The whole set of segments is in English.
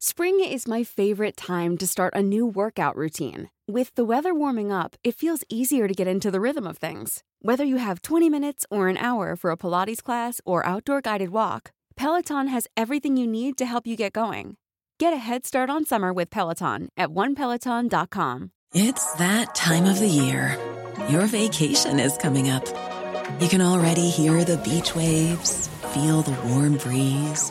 Spring is my favorite time to start a new workout routine. With the weather warming up, it feels easier to get into the rhythm of things. Whether you have 20 minutes or an hour for a Pilates class or outdoor guided walk, Peloton has everything you need to help you get going. Get a head start on summer with Peloton at onepeloton.com. It's that time of the year. Your vacation is coming up. You can already hear the beach waves, feel the warm breeze,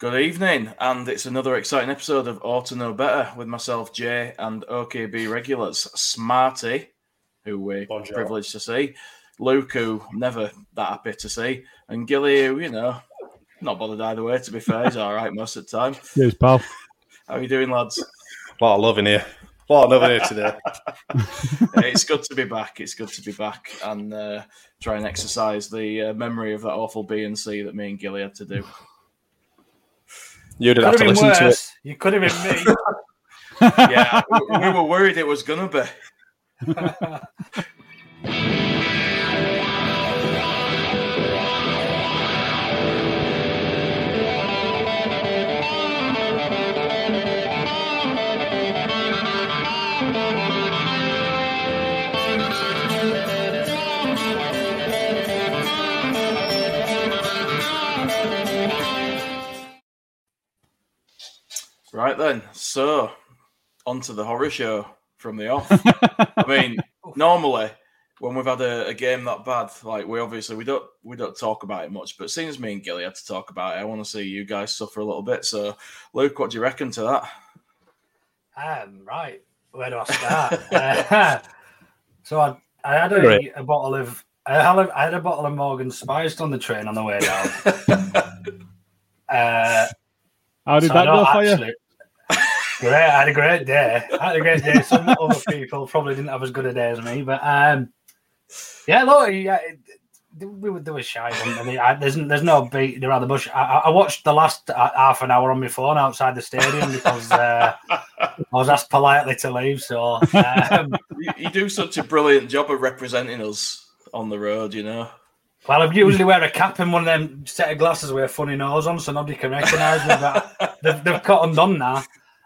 Good evening, and it's another exciting episode of Ought to Know Better with myself, Jay, and OKB regulars, Smarty, who we're Bonjour. privileged to see, Luke, who never that happy to see, and Gilly, who, you know, not bothered either way, to be fair, he's all right most of the time. Cheers, pal. How are you doing, lads? A lot of love in here. A lot of love in here today. it's good to be back. It's good to be back and uh, try and exercise the uh, memory of that awful B and C that me and Gilly had to do. You didn't Could have have to been listen to it. worse. You could have been me. Yeah, we, we were worried it was going to be. Right then, so on to the horror show from the off. I mean, normally when we've had a, a game that bad, like we obviously we don't we don't talk about it much, but seeing as me and Gilly had to talk about it, I want to see you guys suffer a little bit. So, Luke, what do you reckon to that? Um, right, where do I start? uh, so I, I had a, Great. a bottle of I had, a, I had a bottle of Morgan Spiced on the train on the way down. uh, How did so that go for you? Great, I had a great day. I had a great day. Some other people probably didn't have as good a day as me, but um, yeah, look, yeah, we were, they were shy. I mean, I, there's there's no beat around the bush. I, I- watched the last uh, half an hour on my phone outside the stadium because uh, I was asked politely to leave. So um, you, you do such a brilliant job of representing us on the road, you know. well, I usually wear a cap and one of them set of glasses with a funny nose on, so nobody can recognise me. But they've, they've cut them done now.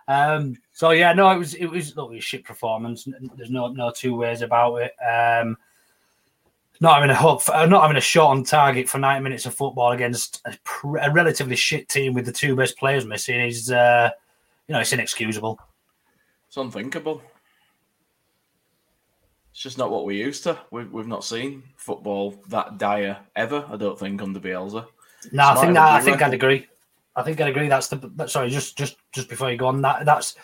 Um, so yeah, no, it was it was look, it was a shit performance. There's no no two ways about it. Um, not having a hook, not having a shot on target for 90 minutes of football against a, pr- a relatively shit team with the two best players missing is, uh, you know, it's inexcusable. It's unthinkable. It's just not what we're used to. We've, we've not seen football that dire ever. I don't think under Bielsa. No, I think that, I think I'd agree. I think I'd agree. That's the that- sorry. Just just just before you go on, that that's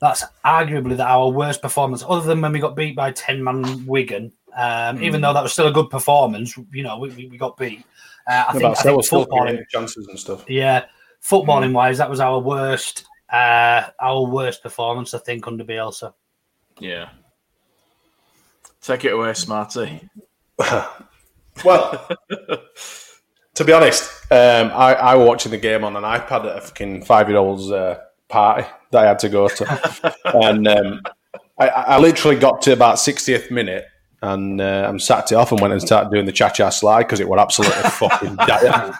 that's arguably that our worst performance, other than when we got beat by ten man Wigan. Um, Even though that was still a good performance, you know, we, we, we got beat. Uh, I think, I About think footballing, chances and stuff. yeah, footballing wise, that was our worst, uh, our worst performance. I think under Bielsa. Yeah. Take it away, Smarty. Well, to be honest, um, I, I were watching the game on an iPad at a fucking five year old's uh, party that I had to go to. and um, I, I literally got to about 60th minute and uh, I'm sat it off and went and started doing the cha cha slide because it was absolutely fucking dire.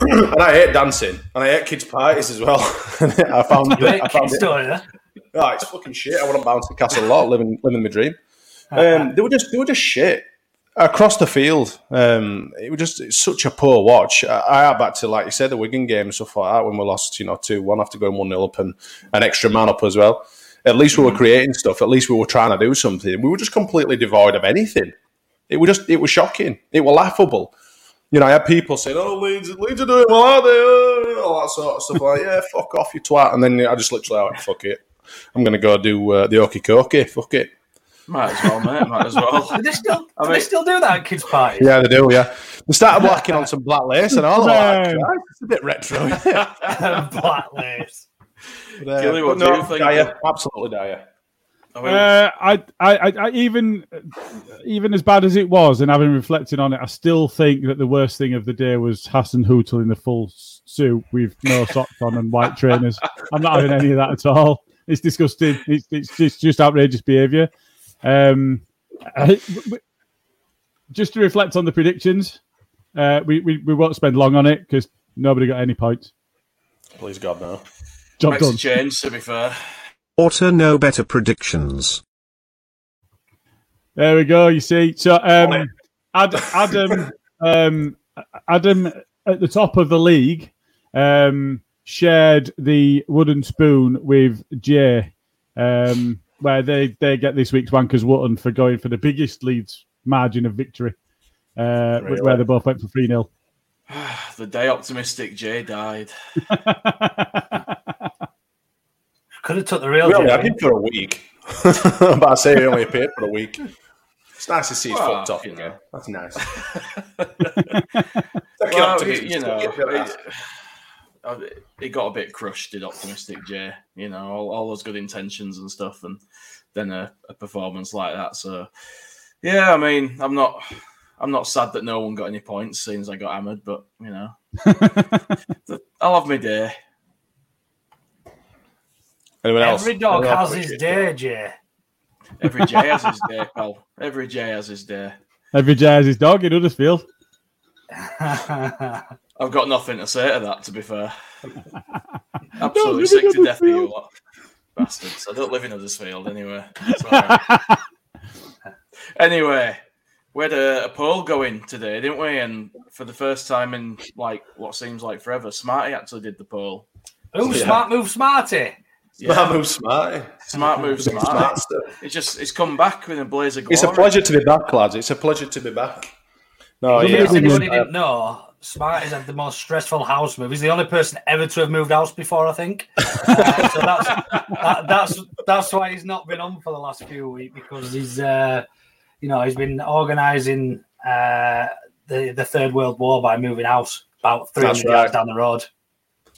and I hate dancing and I hate kids' parties as well. I found, You I found kids, don't you? Oh, it's fucking shit. I wouldn't bounce to Castle a Lot, living living my dream. Um, they were just they were just shit across the field. Um, it was just it's such a poor watch. I, I had back to like you said the Wigan game and stuff like that when we lost, you know, two one after going one 0 up and an extra man up as well. At least we were creating stuff. At least we were trying to do something. We were just completely devoid of anything. It was just, it was shocking. It was laughable. You know, I had people saying, "Oh, Leeds, Leeds are doing well, aren't they?" All that sort of stuff. Like, yeah, fuck off, you twat. And then I just literally, like, fuck it. I'm going to go do uh, the okey cokey. Fuck it. Might as well, mate. Might as well. Do they still, I do mean- they still do that at kids' parties? Yeah, they do. Yeah, they started blacking on some black lace and all. I'm like, No. "Christ, it's a bit retro. Black lace. But, uh, Gilly, what do no, you think? Dire, absolutely dire. I mean, Uh, I, I, I, I, even, even as bad as it was, and having reflected on it, I still think that the worst thing of the day was Hassan Hootel in the full suit with no socks on and white trainers. I'm not having any of that at all. It's disgusting. It's, it's just, just outrageous behaviour. Um, I- w- just to reflect on the predictions, uh, we, we, we won't spend long on it because nobody got any points. Please God, no. Job makes done. a change, to be fair. Ought to Know Better predictions. There we go. You see, so um, Ad, Adam, um, Adam at the top of the league um, shared the wooden spoon with Jay, um, where they they get this week's wankers Wotton for going for the biggest leads margin of victory, uh, Really? where they both went for three 0 The day optimistic Jay died. Could have took the real We only Jay. had him for a week. but I say he only appeared for a week. It's nice to see he's Well, fucked off you again. know. That's nice. Well, you, you know, it, got a bit crushed, did optimistic Jay. You know, all, all those good intentions and stuff, and then a, a performance like that. So, yeah, I mean, I'm not, I'm not sad that no one got any points, since I got hammered. But you know, I'll have my day. Anyone else? Every dog Anyone has else? his day, Jay. Every Jay has his day, pal. Every Jay has his day. Every Jay has his dog in Huddersfield. I've got nothing to say to that, to be fair. Absolutely sick to death of you lot. Bastards. I don't live in Huddersfield anyway. It's all right. anyway, we had a, a poll going today, didn't we? And for the first time in like what seems like forever, Smarty actually did the poll. Ooh, Yeah. smart move, smarty. Smart move, smarty. Smart move, Smarty. stuff. It's just it's come back with a blaze of glory. It's a pleasure to be back, lads. It's a pleasure to be back. No, In yeah. case anybody didn't know, Smarty's had the most stressful house move. He's the only person ever to have moved house before, I think. Uh, so that's that, that's that's why he's not been on for the last few weeks because he's uh, you know he's been organising uh, the the Third World War by moving house about three That's right. yards down the road.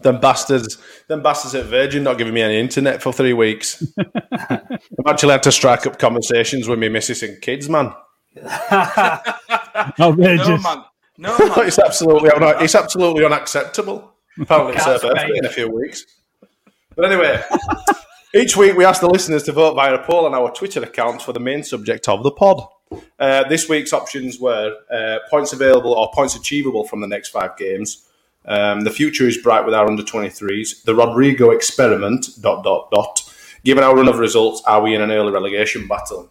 Them bastards, them bastards at Virgin not giving me any internet for three weeks. I've actually had to strike up conversations with me missus and kids, man. Outrageous. no man, no it's absolutely un- it's absolutely unacceptable. Apparently, it's her birthday in a few weeks. But anyway, each week we ask the listeners to vote via a poll on our Twitter accounts for the main subject of the pod. Uh, this week's options were uh, points available or points achievable from the next five games. Um, the future is bright with our under 23s. The Rodrigo experiment. Dot dot dot. Given our run of results, are we in an early relegation battle?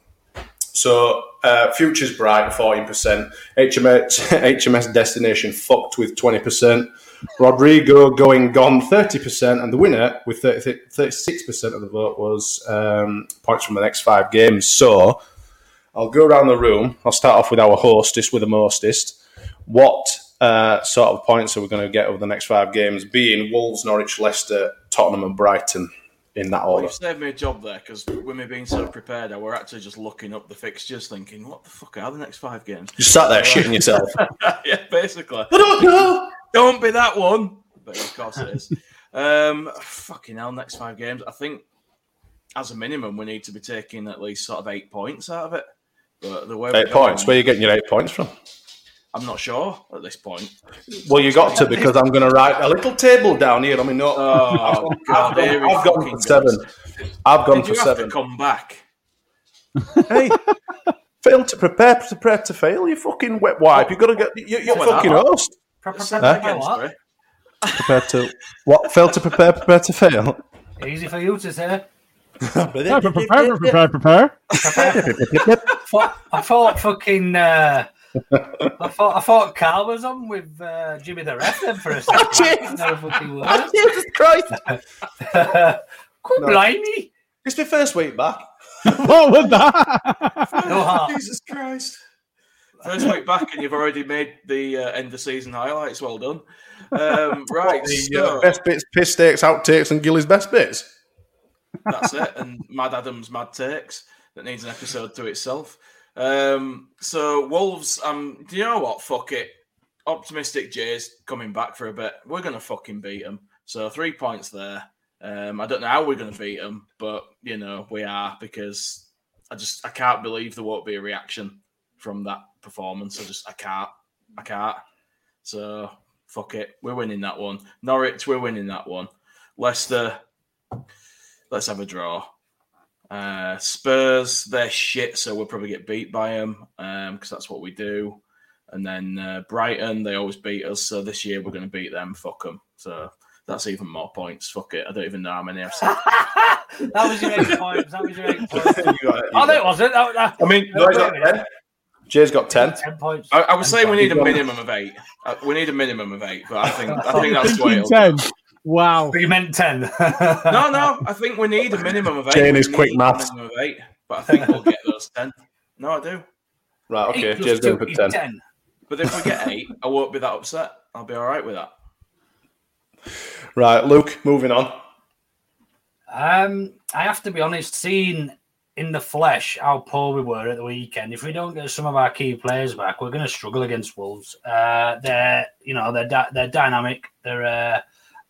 So, uh, future's bright, 14%. HMS, HMS destination fucked with 20%. Rodrigo going gone, 30%. And the winner with 30, 36% of the vote was um, points from the next five games. So, I'll go around the room. I'll start off with our hostess, with the mostest. What uh, sort of points are we going to get over the next five games? Being Wolves, Norwich, Leicester, Tottenham, and Brighton in that Well, order. you've saved me a job there because with me being so prepared, I were actually just looking up the fixtures, thinking, "What the fuck are the next five games?" You sat there shitting yourself. yeah, basically. I don't know. Don't be that one. But of course it is. Um, fucking hell, next five games. I think as a minimum we need to be taking at least sort of eight points out of it. But the way Eight points. going, Where are you getting your eight points from? I'm not sure at this point. Well, you got to because I'm going to write a little table down here. I mean, no, Oh, I've, gone, I've gone for seven. I've gone Did for you have seven. to come back? hey, fail to prepare, prepare to fail. You fucking wet wipe. You got to get. You, you're What fucking that? host. Say Huh? that again, sorry. Prepare to what? Fail to prepare, prepare to fail. Easy for you to say. Prepare, prepare, prepare, prepare. I thought fucking. Uh, I thought I thought Carl was on with uh, Jimmy the Ref then for a second. Jeez. No. Jesus Christ! Come No. blimey. It's my first week back. what was that? Go. Jesus Christ. First week back, and you've already made the uh, end of season highlights. Well done. Um, right, The so uh, best bits, piss takes, outtakes, and Gilly's best bits. that's it. And Mad Adams Mad Takes that needs an episode to itself. Um, so Wolves, um, do you know what? Fuck it. Optimistic Jay's coming back for a bit. We're gonna fucking beat them. So three points there. Um, I don't know how we're gonna beat them, but you know we are because I just I can't believe there won't be a reaction from that performance. I just I can't. I can't. So fuck it. We're winning that one. Norwich, we're winning that one. Leicester, let's have a draw. Uh, Spurs, they're shit, so we'll probably get beat by them because that's what we do. And then uh, Brighton, they always beat us, so this year we're going to beat them. Fuck them. So that's even more points. Fuck it. I don't even know how many I've said. that was your eight points. That was your eight points. You got it, you Oh, got no, it. it wasn't. That, that, I mean, No, Jay's got wait a minute. 10. Jay's got 10. ten points. I, I would say we need a minimum of eight. Uh, we need a minimum of eight, but I think I think that's the way. Thinking it'll- 10. Wow. But you meant ten. No, no, I think we need a minimum of eight. Jane is quick maths. minimum of eight, but I think we'll get those ten. No, I do. Right, okay. Eight plus going two for 10. ten. But if we get eight, I won't be that upset. I'll be all right with that. Right, Luke, moving on. Um, I have to be honest, seeing in the flesh how poor we were at the weekend. If we don't get some of our key players back, we're going to struggle against Wolves. Uh, they're, you know, they're di- they're dynamic. They're uh,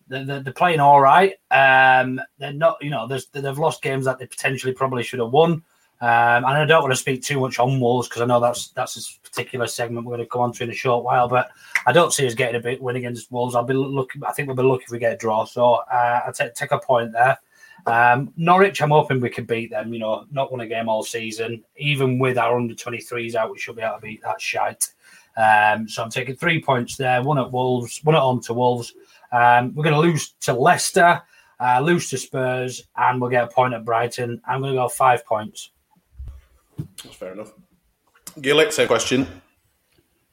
they're, they're playing all right. Um, they're not, you know, they've lost games that they potentially probably should have won. Um, and I don't want to speak too much on Wolves because I know that's that's a particular segment we're going to come on to in a short while. But I don't see us getting a big win against Wolves. I'll be looking. I think we'll be lucky if we get a draw. So uh, I'll take take a point there. Um, Norwich, I'm hoping we can beat them. You know, not won a game all season. Even with our under 23s out, we should be able to beat that shite. Um, so I'm taking three points there. One at Wolves, one at home to Wolves. Um, we're going to lose to Leicester, uh, lose to Spurs, and we'll get a point at Brighton. I'm going to go five points. That's fair enough. Gillick, same question.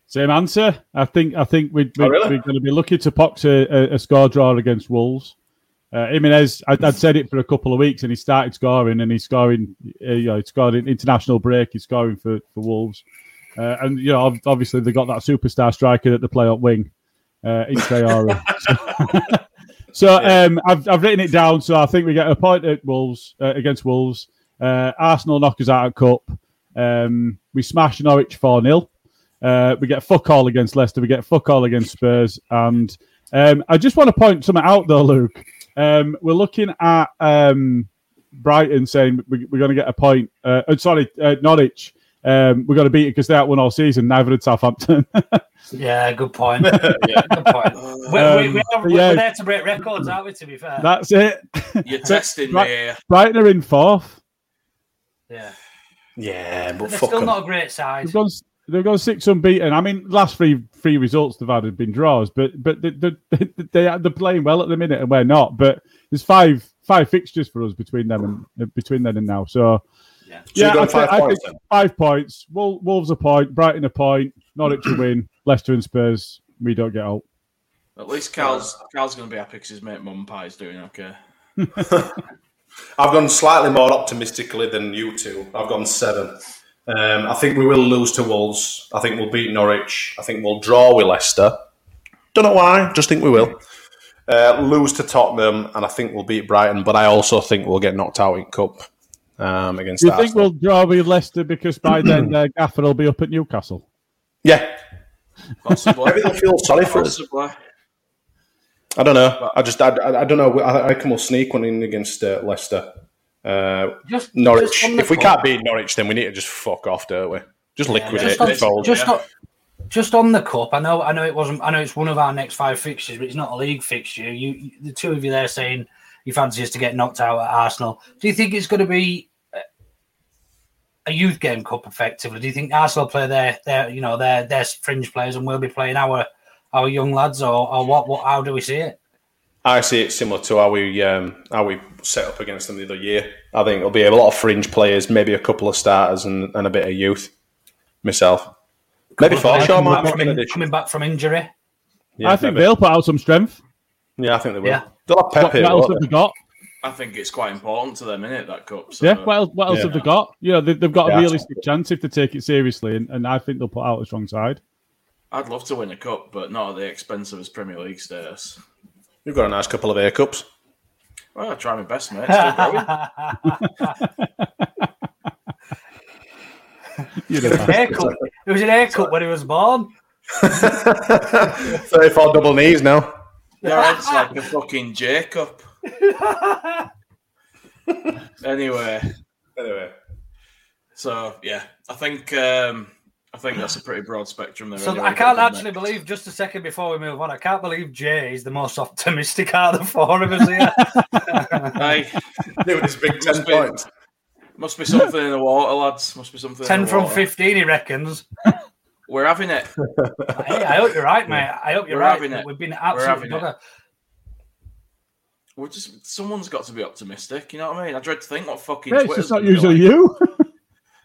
Same answer. I think I think we'd, Oh, we're, really? we're going to be lucky to box a, a, a score draw against Wolves. Uh, Jimenez, I, I'd said it for a couple of weeks, and he started scoring, and he's scoring. Uh, you know, he scored an international break. He's scoring for, for Wolves, uh, and you know, obviously they got that superstar striker at the play up wing, uh, in Traore. so um, I've I've written it down. So I think we get a point at Wolves uh, against Wolves. Uh, Arsenal knock us out of cup. Um, we smash Norwich four 0 uh, we get fuck all against Leicester. We get fuck all against Spurs. And um, I just want to point something out, though, Luke. Um, we're looking at um, Brighton saying we, we're going to get a point. Uh, uh, sorry, uh, Norwich. Um, we're going to beat it because they haven't won all season. Neither did Southampton. Yeah, good point. yeah, Good point. we, we, we are, Um, we're yeah. there to break records, aren't we? To be fair, That's it. You're testing Right. me here. Brighton are in fourth. yeah. Yeah, but But they're fuck still 'em. not a great side. They've gone. They've gone six unbeaten. I mean, last three three results they've had have been draws, but but they, they, they are- they're playing well at the minute, and we're not. But there's five five fixtures for us between them and between then and now. So Yeah. So you're yeah, going I, thi- five I points think five points. Wol- Wolves a point, Brighton a point, Norwich a win, Leicester and Spurs we don't get out. At least Cal's Cal's going to be happy because his mate Mum Pie's doing okay. I've gone slightly more optimistically than you two. I've gone seven. Um, I think we will lose to Wolves. I think we'll beat Norwich. I think we'll draw with Leicester. Don't know why, just think we will. Uh, lose to Tottenham, and I think we'll beat Brighton. But I also think we'll get knocked out in Cup um, against Do you think we'll draw with Leicester because by then uh, Gaffer will be up at Newcastle? Yeah, Possibly. everything feels sorry for us. Possibly. I don't know. I just, I, I I don't know. I, I reckon we'll sneak one in against uh, Leicester. Uh, Just Norwich. just If we cup- can't beat Norwich, then we need to just fuck off, don't we? Just Yeah, liquidate just on, the fold. just, yeah. on, just on the cup. I know. I know it wasn't. I know it's one of our next five fixtures, but it's not a league fixture. You, you the two of you there saying you fancy us to get knocked out at Arsenal. Do you think it's going to be a- a youth game cup effectively? Do you think Arsenal play their their you know their their fringe players and we'll be playing our our young lads or, or what? What? How do we see it? I see it similar to how we um, how we set up against them the other year. I think it'll be a lot of fringe players, maybe a couple of starters, and, and a bit of youth. Myself, maybe Coming Forshaw might back from an coming back from injury. Yeah, I think maybe. they'll put out some strength. Yeah, I think they will. Yeah. They'll have What, Pepe. what else have they? they got? I think it's quite important to them, isn't it? that cup. So, Yeah. What else, what else Yeah. have they got? You know, they, they've got Yeah, a realistic chance if they take it seriously, and, and I think they'll put out a strong side. I'd love to win a cup, but not at the expense of his Premier League status. You've got a nice couple of A cups. Well, I try my best, mate. Still going. You know, haircut. It was an air cup when he was born. 34 double knees now. Your head's like a fucking Jacob. anyway, Anyway. so yeah, I think um, I think that's a pretty broad spectrum there. So anyway, I can't but actually believe, just a second before we move on, I can't believe Jay is the most optimistic out of the four of us here. Hey, Doing his big 10 Must be- points. must be something in the water, lads. Must be something. in 10 the from water. 15, he reckons. We're having it. Hey, I hope you're right, mate. I hope you're We're right. having it. We've been We're absolutely having it. bugger. We're just someone's got to be optimistic. You know what I mean? I dread to think what fucking. yeah, it's Twitter's just not usually like. you.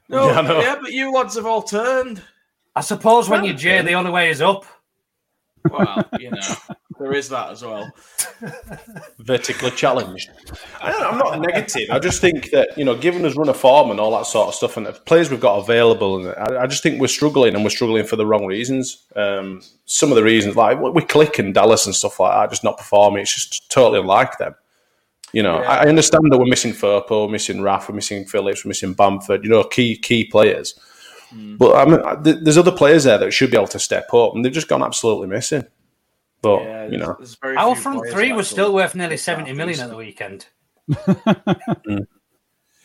No, Yeah, I yeah, but you lads have all turned. I suppose when you're Jay, the only way is up. Well, you know, there is that as well. vertically challenged. I don't, I'm not negative. I just think that you know, given us run of form and all that sort of stuff, and the players we've got available, and I, I just think we're struggling, and we're struggling for the wrong reasons. Um, some of the reasons, like we Klich and Dallas and stuff like that, just not performing. It's just totally unlike them. You know, Yeah. I, I understand that we're missing Firpo, missing Raff, we're missing Phillips, we're missing Bamford. You know, key key players. But I mean, th- there's other players there that should be able to step up, and they've just gone absolutely missing. But Yeah, you know, there's very Our front three was still worth nearly 70 million at the weekend.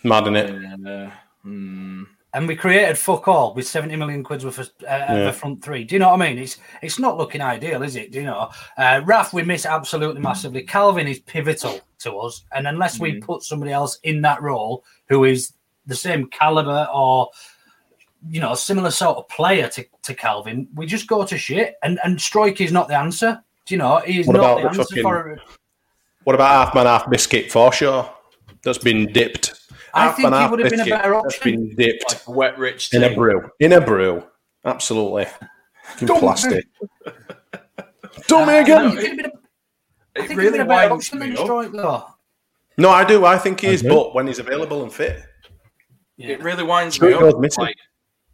mad in it. And, uh, hmm. And we created fuck all with 70 million quid's worth of, uh, Yeah. the front three. Do you know what I mean? It's it's not looking ideal, is it? Do you know? Uh, Raf, we miss absolutely massively. Calvin is pivotal to us. And unless we put somebody else in that role who is the same caliber or, you know, a similar sort of player to, to Calvin, we just go to shit. And, and Struijk is not the answer. Do you know? He's What not about the the answer fucking- for. What about half man, half biscuit for sure? That's been dipped. I Half think man, he would have been a biscuit better That's option. been dipped like wet rich in a tea. brew. In a brew. Absolutely. In plastic. Don't me uh, again. think he'd have been a- I It really he'd have been a better winds me up. Struijk, though. No, I do. I think he is, Okay. but when he's available and fit. It really winds Sure me it goes up. missing. Like,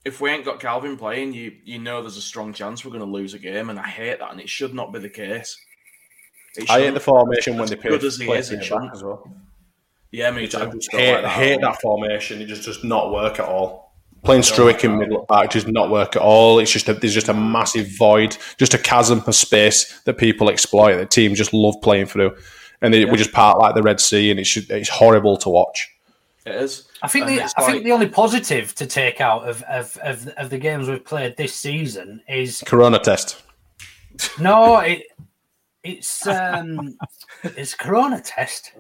if we ain't got Calvin playing, you you know there's a strong chance we're going to lose a game, and I hate that, and it should not be the case. It I hate the formation when they play, good as he play is, it back as well. Yeah, me I just hate, like that hate at that formation. It just does not work at all. Playing Don't Struijk in middle back does not work at all. It's just a, there's just a massive void, just a chasm of space that people exploit. That teams just love playing through, and they, we just part like the Red Sea, and it's just, it's horrible to watch. It is. I think And the it's I think the only positive to take out of, of, of, of the games we've played this season is Corona test. no, it it's um it's Corona test.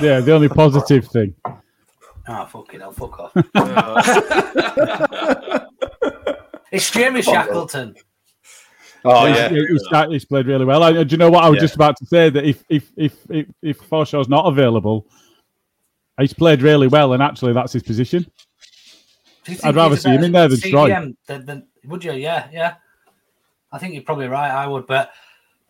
Yeah, the only positive thing. Oh fuck it, I'll fuck off. It's Jamie Shackleton. Oh He's- yeah, he's, he's played really well. I, do you know what I was Yeah. just about to say? That if if if if, if Forshaw's not available, he's played really well, and actually that's his position. I'd rather see him in there than. CDM than- than- would you? Yeah, yeah. I think you're probably right. I would, but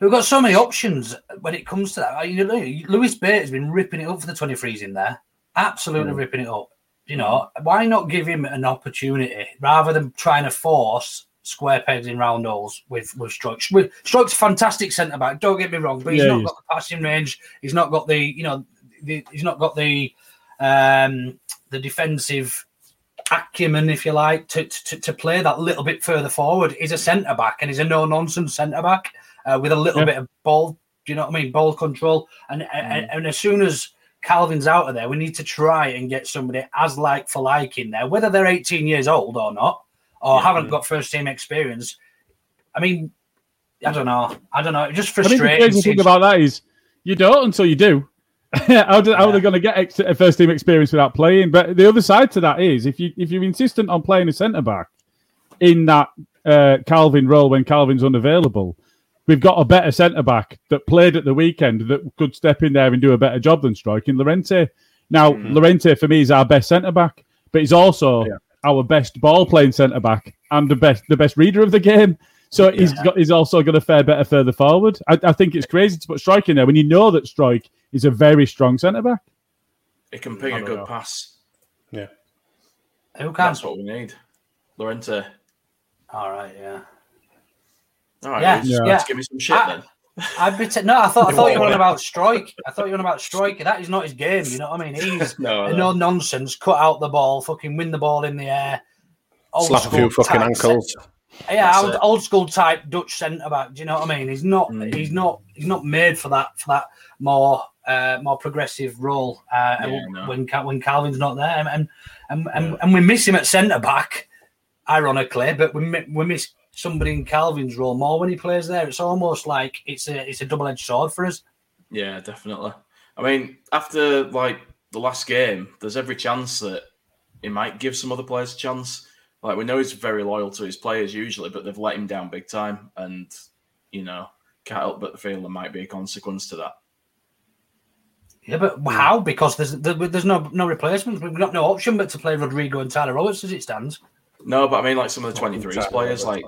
we've got so many options when it comes to that. You know, Lewis Bate has been ripping it up for the 23s in there, absolutely ripping it up. You know, why not give him an opportunity rather than trying to force square pegs in round holes with with Strokes? With Strokes, a fantastic centre back. Don't get me wrong, but he's Yeah, not he got the passing range. He's not got the you know, the, he's not got the um the defensive acumen, if you like, to, to, to play that little bit further forward. He's a centre back and he's a no nonsense centre back uh, with a little Yeah. bit of ball. Do you know what I mean? Ball control. And, and and as soon as Calvin's out of there, we need to try and get somebody as like for like in there, whether they're 18 years old or not, or haven't got first team experience. I mean, I don't know. I don't know. It just I think the frustrating. crazy thing about that is you don't until you do. How, do, how are they going to get ex- a first team experience without playing? But the other side to that is if you if you're insistent on playing a centre back in that uh, Calvin role when Calvin's unavailable, we've got a better centre back that played at the weekend that could step in there and do a better job than striking Llorente. Now, Llorente for me is our best centre back, but he's also our best ball playing centre back and the best the best reader of the game. So he's got he's also going to fare better further forward. I, I think it's crazy to put Struijk in there when you know that Struijk is a very strong centre back. It can ping a good know. pass. Yeah. Who can? That's what we need. Llorente. All right, yeah. All right, Yeah, let's, yeah. let's give me some shit I- then. I'd be t- no. I thought I thought you were on about Struijk. I thought you were on about Struijk. That is not his game. You know what I mean? He's No, no. no nonsense. Cut out the ball. Fucking win the ball in the air. Old Slap a few fucking type ankles. Yeah, old, old school type Dutch centre back. Do you know what I mean? He's not. Mm. He's not. He's not made for that. For that more uh, more progressive role. Uh, Yeah, when no. when, when Calvin's not there, and and and, and, and we miss him at centre back, ironically, but we we miss somebody in Calvin's role more when he plays there. It's almost like it's a it's a double edged sword for us. Yeah, definitely. I mean, after like the last game, there's every chance that he might give some other players a chance. Like we know he's very loyal to his players usually, but they've let him down big time, and you know can't help but feel there might be a consequence to that. Yeah, but how? Because there's there's no no replacements. We've got no option but to play Rodrigo and Tyler Roberts as it stands. No, but I mean like some of the 23s players, like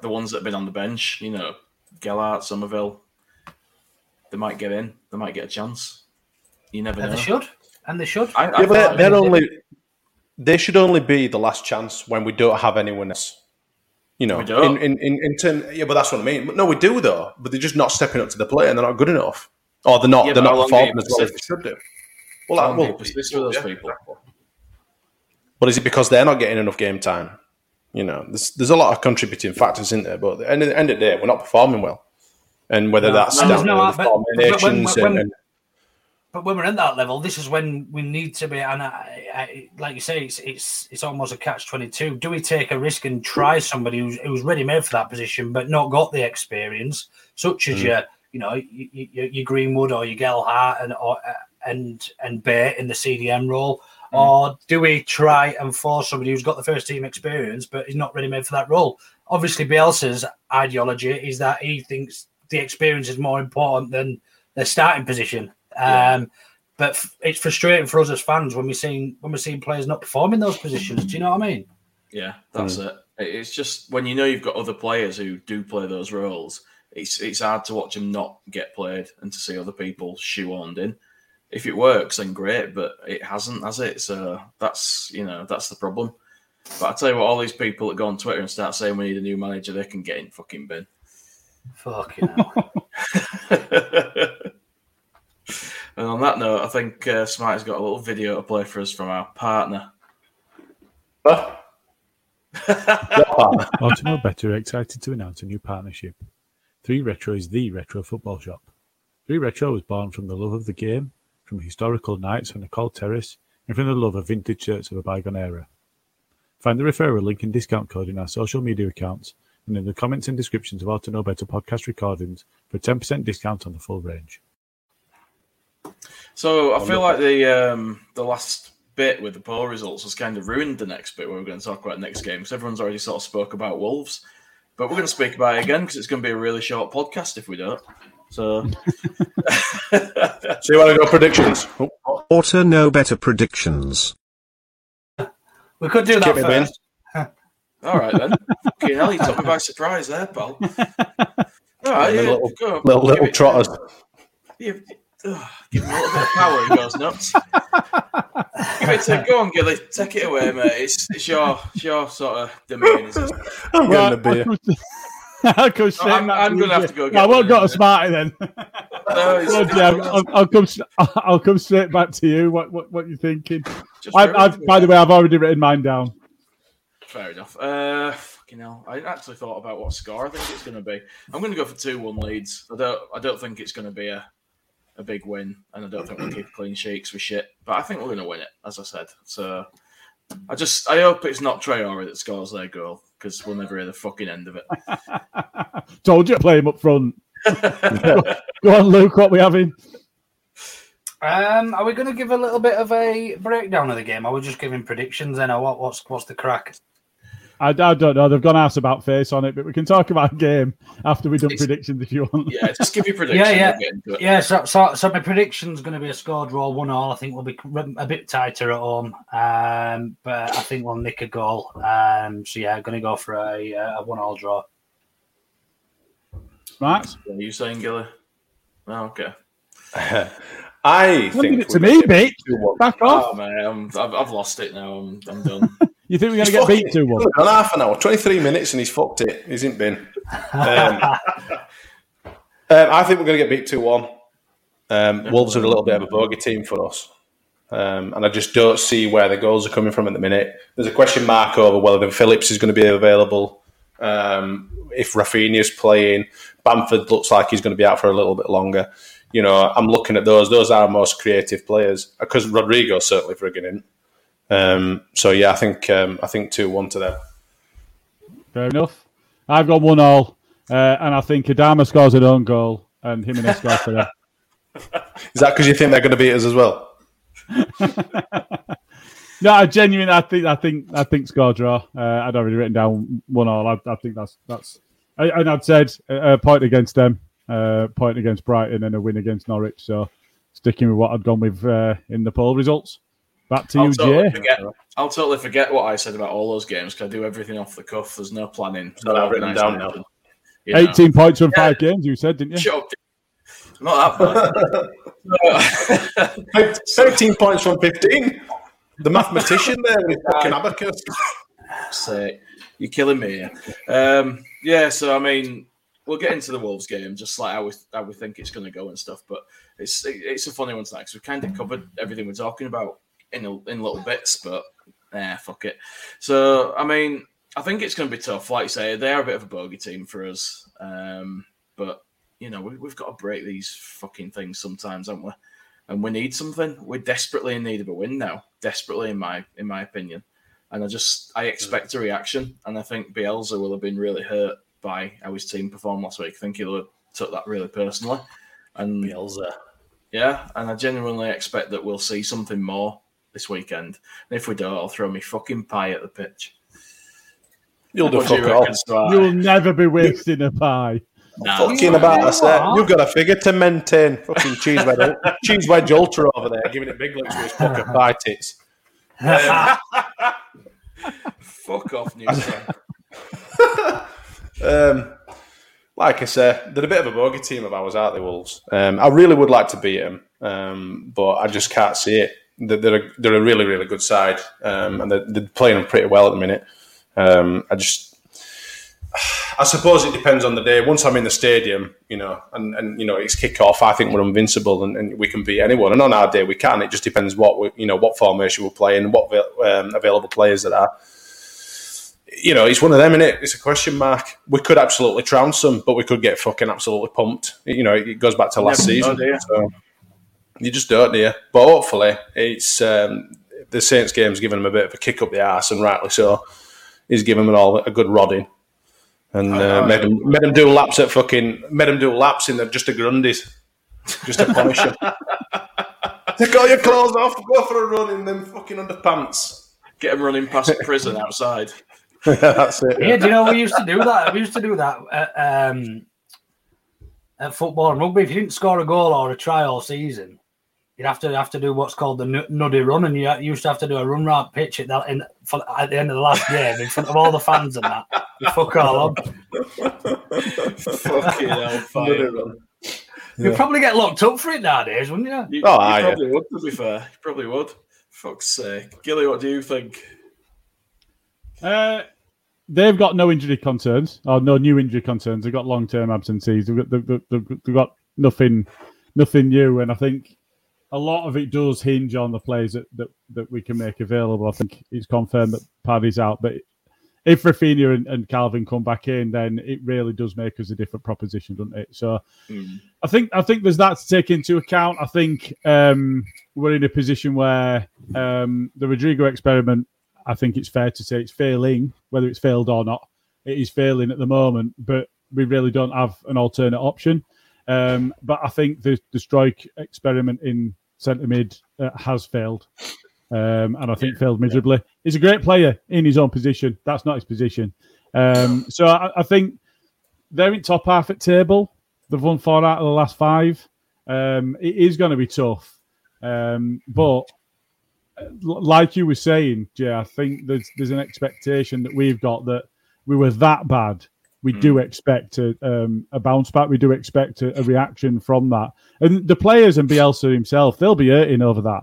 the ones that have been on the bench, you know, Gelhardt, Summerville, they might get in, they might get a chance. You never And know. they should, and they should. I, I Yeah, but they're, they're only. They should only be the last chance when we don't have anyone else. You know, We don't. in in in, in turn, yeah, but that's what I mean. But No, we do though, but they're just not stepping up to the plate, and they're not good enough, or they're not Yeah, they're not long do you performing as well as they should do. Well, How that, long do you well, persist with those yeah. people? But is it because they're not getting enough game time? You know, there's there's a lot of contributing factors in there, but at the end of, end of the day, we're not performing well, and whether No, that's no, down no, to the but- but when- formations when- and, and But when we're at that level, this is when we need to be. And I, I, like you say, it's it's it's almost a catch twenty two. Do we take a risk and try somebody who's who's ready made for that position, but not got the experience, such as mm. your you know your, your, Greenwood or your Gelhardt and or and and Bate in the CDM role, mm. or do we try and force somebody who's got the first team experience but is not ready made for that role? Obviously, Bielsa's ideology is that he thinks the experience is more important than their starting position. Um, But f- it's frustrating for us as fans when we're seeing when we're seeing players not performing those positions. Do you know what I mean? Yeah, that's it. It- It's just when you know you've got other players who do play those roles, it's it's hard to watch them not get played and to see other people shoehorned in. If it works, then great, but it hasn't, has it? So that's you know that's the problem. But I tell you what, all these people that go on Twitter and start saying we need a new manager, they can get in fucking bin. Fucking hell. and on that note, I think uh, Smarty's got a little video to play for us from our partner. Huh? What part? Want to know better? Excited to announce a new partnership. Three Retro is the retro football shop. Three Retro was born from the love of the game, from historical nights on the cold terrace, and from the love of vintage shirts of a bygone era. Find the referral link and discount code in our social media accounts and in the comments and descriptions of Ought to Know Better podcast recordings for a 10% discount on the full range. So I feel like the um, the last bit with the poll results has kind of ruined the next bit where we're going to talk about the next game because everyone's already sort of spoke about Wolves, but we're going to speak about it again because it's going to be a really short podcast if we don't. So So you want to go predictions? Oh, Ought to Know Better predictions. We could do that Skip it, Ben. first. all right then, fucking hell, you took me by surprise there, pal. All right, Yeah, yeah, little- go. little little trotters. Give, ugh, give him a little bit of power, he goes nuts. give it to go on, Gilly. Take it away, mate. It's, it's your it's your sort of domain. Is it? I'm getting a Right, beer. I'll come straight I'm- I'm gonna have to go No, I won't one go to then. Smarty then. No, it's- Go on, Jay, I'll, I'll, I'll come. s- I'll come straight back to you. What what what you thinking? I, ruined I've, by the way, I've already written mine down. Fair enough. Uh, fucking hell. I actually thought about what score I think it's going to be. I'm going to go for two one leads. I don't. I don't think it's going to be a a big win, and I don't think we'll keep a clean sheets with shit. But I think we're going to win it, as I said. So I just I hope it's not Traore that scores their goal because we'll never hear the fucking end of it. Told you to play him up front. Go on, Luke. What we having? Um, are we going to give a little bit of a breakdown of the game? Are we just giving predictions then, or what, what's what's the crack? I, I don't know. They've gone ass about face on it, but we can talk about game after we've done It's- predictions if you want. yeah, just give your prediction. Yeah, yeah. We'll get into it. Yeah, so so, so my prediction's going to be a score draw, one all. I think we'll be a bit tighter at home, um, but I think we'll nick a goal. Um, so yeah, going to go for a, a one all draw. Right? What are you saying, Gilly? Oh, okay. I Don't think give it to me, gonna bitch. Back off. Oh man, I'm, I've, I've lost it now. I'm, I'm done. You think we're going to get beat fucking- 2 1? It's only half an hour, 23 minutes, and he's fucked it. He's in bin. Um, um, I think we're going to get beat 2 1. Um, Wolves are a little bit of a bogey team for us. Um, and I just don't see where the goals are coming from at the minute. There's a question mark over whether Phillips is going to be available. Um, if Raphinha's playing, Bamford looks like he's going to be out for a little bit longer. You know, I'm looking at those. Those are our most creative players because Rodrigo's certainly frigging in. Um, so yeah, I think um, I think two one to them. Fair enough. I've got one all, uh, and I think Adama scores an own goal, and Jimenez scores for them. Is that because you think they're going to beat us as well? No, I genuinely, I think, I think, I think score draw. Uh, I'd already written down one all. I, I think that's that's, I, and I'd said a, a point against them, uh, point against Brighton, and a win against Norwich. So sticking with what I'd gone with uh, in the poll results. Back to I'll you, totally, Jay. forget, I'll totally forget what I said about all those games because I do everything off the cuff. There's no planning. So I've written them down now. organisation, you know. Eighteen points from five games. You said, didn't you? Shut. Not that bad. 13 points from 15. The mathematician there with fucking abacus. Say, you're killing me. Here. Um, yeah, so I mean, we'll get into the Wolves game, just like how we how we think it's going to go and stuff. But it's it's a funny one tonight because we kind of covered everything we're talking about in a, in little bits. But yeah, fuck it. So I mean, I think it's going to be tough. Like you say, they are a bit of a bogey team for us. Um, but you know, we, we've got to break these fucking things sometimes, haven't we? And we need something. We're desperately in need of a win now. Desperately, in my in my opinion. And I just I expect a reaction, and I think Bielsa will have been really hurt by how his team performed last week. I think he'll have took that really personally. And Bielsa. yeah, and I genuinely expect that we'll see something more this weekend. And if we don't, I'll throw me fucking pie at the pitch. You'll do What do fuck you all. You'll never be wasting a pie. Nah, Fucking about us there. You've got a figure to maintain. Fucking cheese wedge, cheese wedge ultra over there, giving it big looks with his fucking pie tits. fuck off, Newsfan. Um, like I say, they're a bit of a bogey team of ours, aren't they, Wolves? Um, I really would like to beat them, um, but I just can't see it. They're, a, they're a really, really good side, um, and they're, they're playing them pretty well at the minute. Um, I just, I suppose it depends on the day. Once I'm in the stadium, you know, and, and you know it's kick off, I think we're invincible and, and we can beat anyone. And on our day, we can. It just depends what we, you know, what formation we're playing, what um, available players there are you know, it's one of them, is it? It's a question mark. We could absolutely trounce them, but we could get fucking absolutely pumped. You know, it goes back to last Never know, season. do you? Just don't, do you? But hopefully, it's um, the Saints game's given him a bit of a kick up the arse, and rightly so. He's given them all a good rodding. And uh, made, them, made them do laps at fucking, made them do laps in the, just a grundies, just to punish them. Take all your clothes off, go for a run in them fucking underpants. Get him running past prison outside. That's it. Yeah, do you know we used to do that? We used to do that at, um, at football and rugby. If you didn't score a goal or a try all season, you'd have to have to do what's called the nu- nuddy run, and you, you used to have to do a run round pitch at that in, for, at the end of the last game in front of all the fans and that. You fuck all on. Fucking hellfire. You'd probably get locked up for it nowadays, wouldn't you? You, Oh, you aye, probably would, to be fair. You probably would. Fuck's sake. Gilly, what do you think? Uh, they've got no injury concerns or no new injury concerns. They've got long term absences. They've got, they've, they've, they've got nothing, nothing new. And I think a lot of it does hinge on the players that, that, that we can make available. I think it's confirmed that Paddy's out, but if Raphinha and, and Calvin come back in, then it really does make us a different proposition, doesn't it? So I think I think there's that to take into account. I think um, we're in a position where um, the Rodrigo experiment. I think it's fair to say it's failing, whether it's failed or not. It is failing at the moment, but we really don't have an alternate option. Um, but I think the the Struijk experiment in centre mid uh, has failed, um, and I think failed miserably. He's a great player in his own position. That's not his position. Um, so I, I think they're in top half at table. They've won four out of the last five. Um, it is going to be tough, um, but uh, like you were saying, Jay, I think there's there's an expectation that we've got that we were that bad we do expect a, um, a bounce back. We do expect a, a, reaction from that. And the players and Bielsa himself, they'll be hurting over that.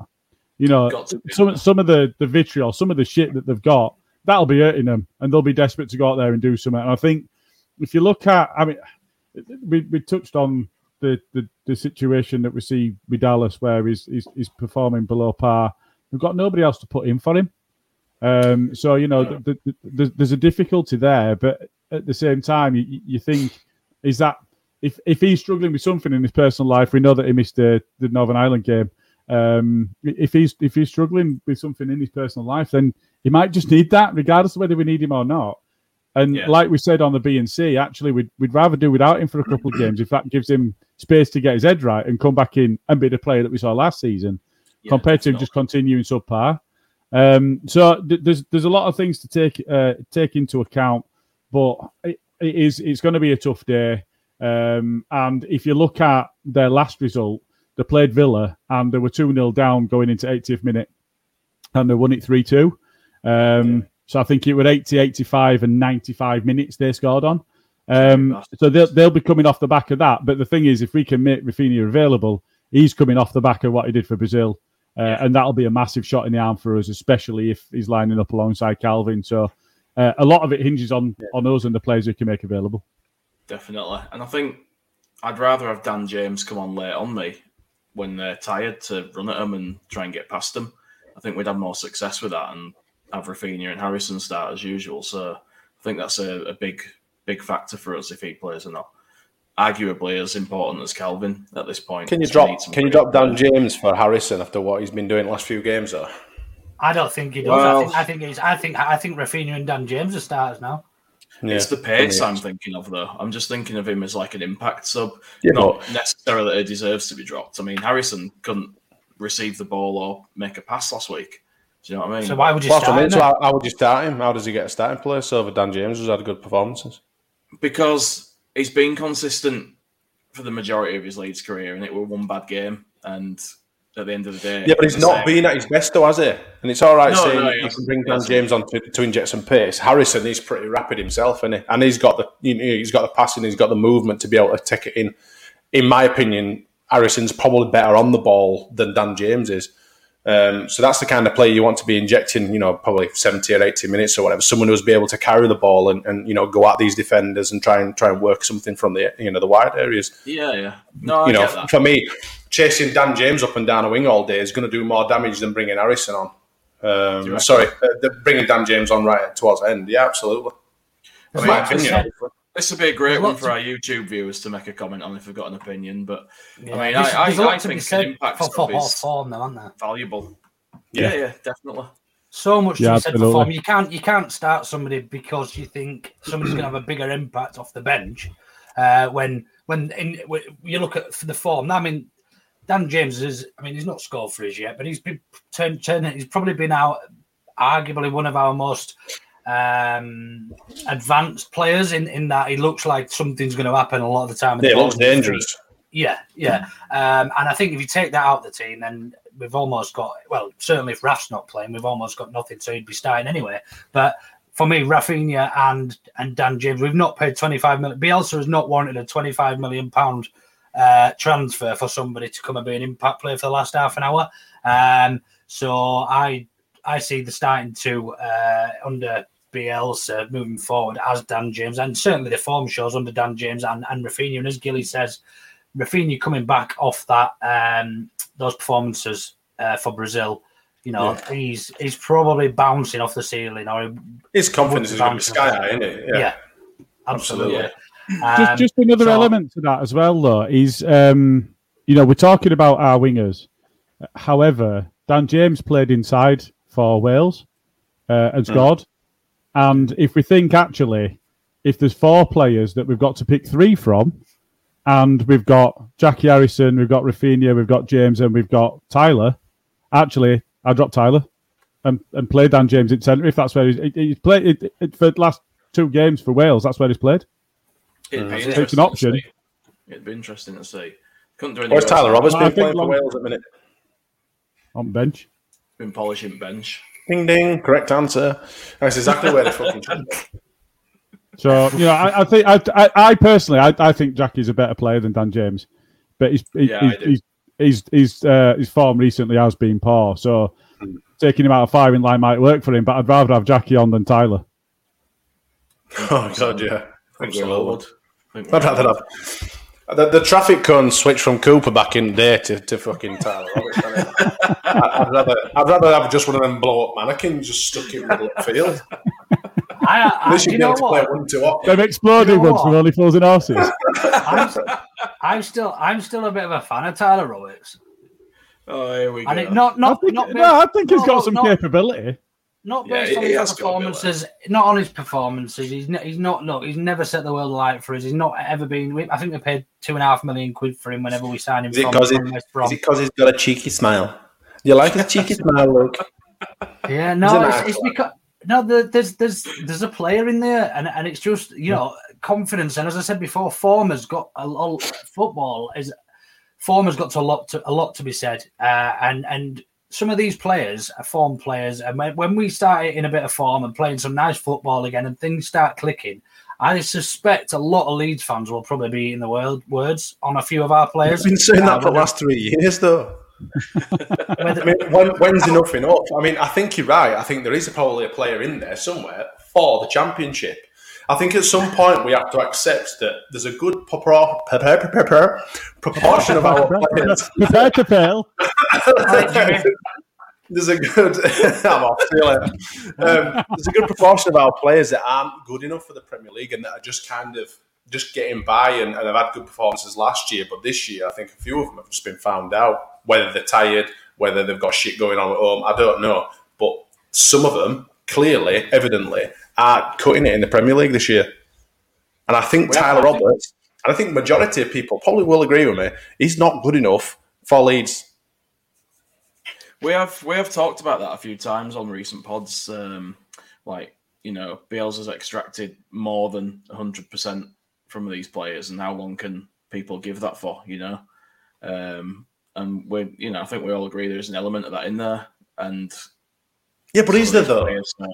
You know, some some of the the vitriol, some of the shit that they've got, that'll be hurting them, and they'll be desperate to go out there and do something. And I think if you look at, I mean, we we touched on the the, the situation that we see with Dallas, where he's, he's he's performing below par. We've got nobody else to put in for him. Um, so you know, the, the, the, there's a difficulty there, but at the same time, you, you think is that if if he's struggling with something in his personal life, we know that he missed the, the Northern Ireland game. Um, if he's if he's struggling with something in his personal life, then he might just need that, regardless of whether we need him or not. And yeah. like we said on the B and C, actually, we'd, we'd rather do without him for a couple of games if that gives him space to get his head right and come back in and be the player that we saw last season, yeah, compared to him just continuing subpar. Um, so th- there's there's a lot of things to take uh, take into account, but it, it is it's going to be a tough day. Um, and if you look at their last result, they played Villa and they were two 0 down going into 80th minute, and they won it three two. Um, yeah. So I think it was 80, 85, and 95 minutes they scored on. Um, so they'll, they'll be coming off the back of that. But the thing is, if we can make Raphinha available, he's coming off the back of what he did for Brazil. Uh, yeah. And that'll be a massive shot in the arm for us, especially if he's lining up alongside Calvin. So uh, a lot of it hinges on yeah. on us and the players we can make available. Definitely, and I think I'd rather have Dan James come on late on me when they're tired to run at them and try and get past them. I think we'd have more success with that and have Raphinha and Harrison start as usual. So I think that's a, a big big factor for us if he plays or not arguably as important as Calvin at this point. Can you drop Can you drop Dan James for Harrison after what he's been doing the last few games? Though I don't think he does. Well, I think I think he's I think I think Raphinha and Dan James are starters now. Yeah, it's the pace I'm thinking of, though. I'm just thinking of him as like an impact sub, yeah, not but... necessarily that he deserves to be dropped. I mean, Harrison couldn't receive the ball or make a pass last week. Do you know what I mean? So why would you well, start him? So how, how, would you start him? How does he get a starting place over Dan James, who's had good performances? Because he's been consistent for the majority of his Leeds career, and it was one bad game. And at the end of the day, yeah, but he's not been at his best, though, has he? And it's all right no, saying no, you can bring Dan James on to, to, inject some pace. Harrison, he's pretty rapid himself, and he? and he's got the you know, he's got the passing, he's got the movement to be able to take it in. In my opinion, Harrison's probably better on the ball than Dan James is. Um, so that's the kind of player you want to be injecting, you know, probably 70 or 80 minutes or whatever. Someone who's be able to carry the ball and, and, you know, go at these defenders and try and try and work something from the, you know, the wide areas. Yeah, yeah. No, you know, for me, chasing Dan James up and down a wing all day is going to do more damage than bringing Harrison on. Um, sorry, uh, bringing Dan James on right towards the end. Yeah, absolutely. In my opinion. This would be a great one for our YouTube viewers to make a comment on if they've got an opinion. But yeah, I mean, I, I, I think an impact for, for, is form, though, aren't there? valuable. Yeah, yeah, yeah definitely. So much yeah, to be said for form. You can't you can't start somebody because you think somebody's going to have a bigger impact off the bench. Uh, when when, in, when you look at the form, I mean, Dan James is. I mean, he's not scored for us yet, but he's been turned. Turn, he's probably been out, arguably one of our most um, advanced players in, in that he looks like something's going to happen a lot of the time. Yeah, looks dangerous. Yeah, yeah. Um, and I think if you take that out of the team, then we've almost got, well, certainly if Raf's not playing, we've almost got nothing, so he'd be starting anyway. But for me, Raphinha and and Dan James, we've not paid 25 million. Bielsa has not wanted a 25 million pound uh, transfer for somebody to come and be an impact player for the last half an hour. Um, so I I see the starting two uh, under Bielsa moving forward as Dan James, and certainly the form shows under Dan James and, and Raphinha. And as Gilly says, Raphinha coming back off that um, those performances uh, for Brazil, you know, yeah. he's he's probably bouncing off the ceiling, or his confidence is going to be sky high, isn't it? Yeah, yeah absolutely. absolutely. Um, just, just another so, element to that as well, though, is um, you know we're talking about our wingers. However, Dan James played inside for Wales uh, and hmm. scored. Mm. And if we think actually, if there's four players that we've got to pick three from, and we've got Jackie Harrison, we've got Raphinha, we've got James, and we've got Tyler. Actually, I dropped Tyler and, and played Dan James in centre if that's where he's, he's played it, it, for the last two games for Wales. That's where he's played. It'd be uh, it's an option. It'd be interesting to see. Couldn't do Where's Tyler Roberts been playing for Wales at the minute? On bench. Been polishing bench. Ding ding, correct answer. That's exactly where the fucking So you know, I, I think I, I, I personally, I, I think Jackie's a better player than Dan James, but he's he, Yeah, I he's, he's he's his uh, his form recently has been poor. So taking him out of firing line might work for him, but I'd rather have Jackie on than Tyler. Oh god, yeah, I think we all absolutely. would. I think we I'd rather have the, the traffic cone switched from Cooper back in the day to, to fucking Tyler Roberts. I- I'd rather I'd rather have just one of them blow up mannequins just stuck in the middle of the field. I, I, At least you you'd be know able to play what? one too often. Them exploding You know ones what? with only fools and horses. I'm, I'm still, I'm still a bit of a fan of Tyler Roberts, Oh, here we go. and it, not, I think, not. no, I think he's no, got some not, capability. Not based he- on his has performances, not on his performances. He's he's not look. He's never set the world alight for us. He's not ever been. We, I think we paid two and a half million quid for him whenever we signed him Is it because West he's got a cheeky smile? You like his cheeky smile, Luke? Yeah, no, it's, nice it's because no, the, there's there's there's a player in there, and and it's just you know confidence. And as I said before, form has got a lot. Football is form has got to a lot to a lot to be said, uh, and and some of these players are form players, and when, when we start in a bit of form and playing some nice football again, and things start clicking. I suspect a lot of Leeds fans will probably be in the world words on a few of our players. He's been saying that for the last three years, though. I mean, when, when's enough enough? I mean, I think you're right. I think there is probably a player in there somewhere for the championship. I think at some point we have to accept that there's a good propor- propor- propor- proportion of our players. Prepare to fail. There's a good. I'm off. See you. Um, there's a good proportion of our players that aren't good enough for the Premier League and that are just kind of just getting by and, and have had good performances last year. But this year, I think a few of them have just been found out. Whether they're tired, whether they've got shit going on at home, I don't know. But some of them clearly, evidently, are cutting it in the Premier League this year. And I think Well, Tyler Roberts, and I think majority of people probably will agree with me. He's not good enough for Leeds. We have we have talked about that a few times on recent pods. Um, like you know, Beals has extracted more than hundred percent from these players, and how long can people give that for? You know, um, and we you know I think we all agree there's an element of that in there, and Yeah, but is there though? players, uh,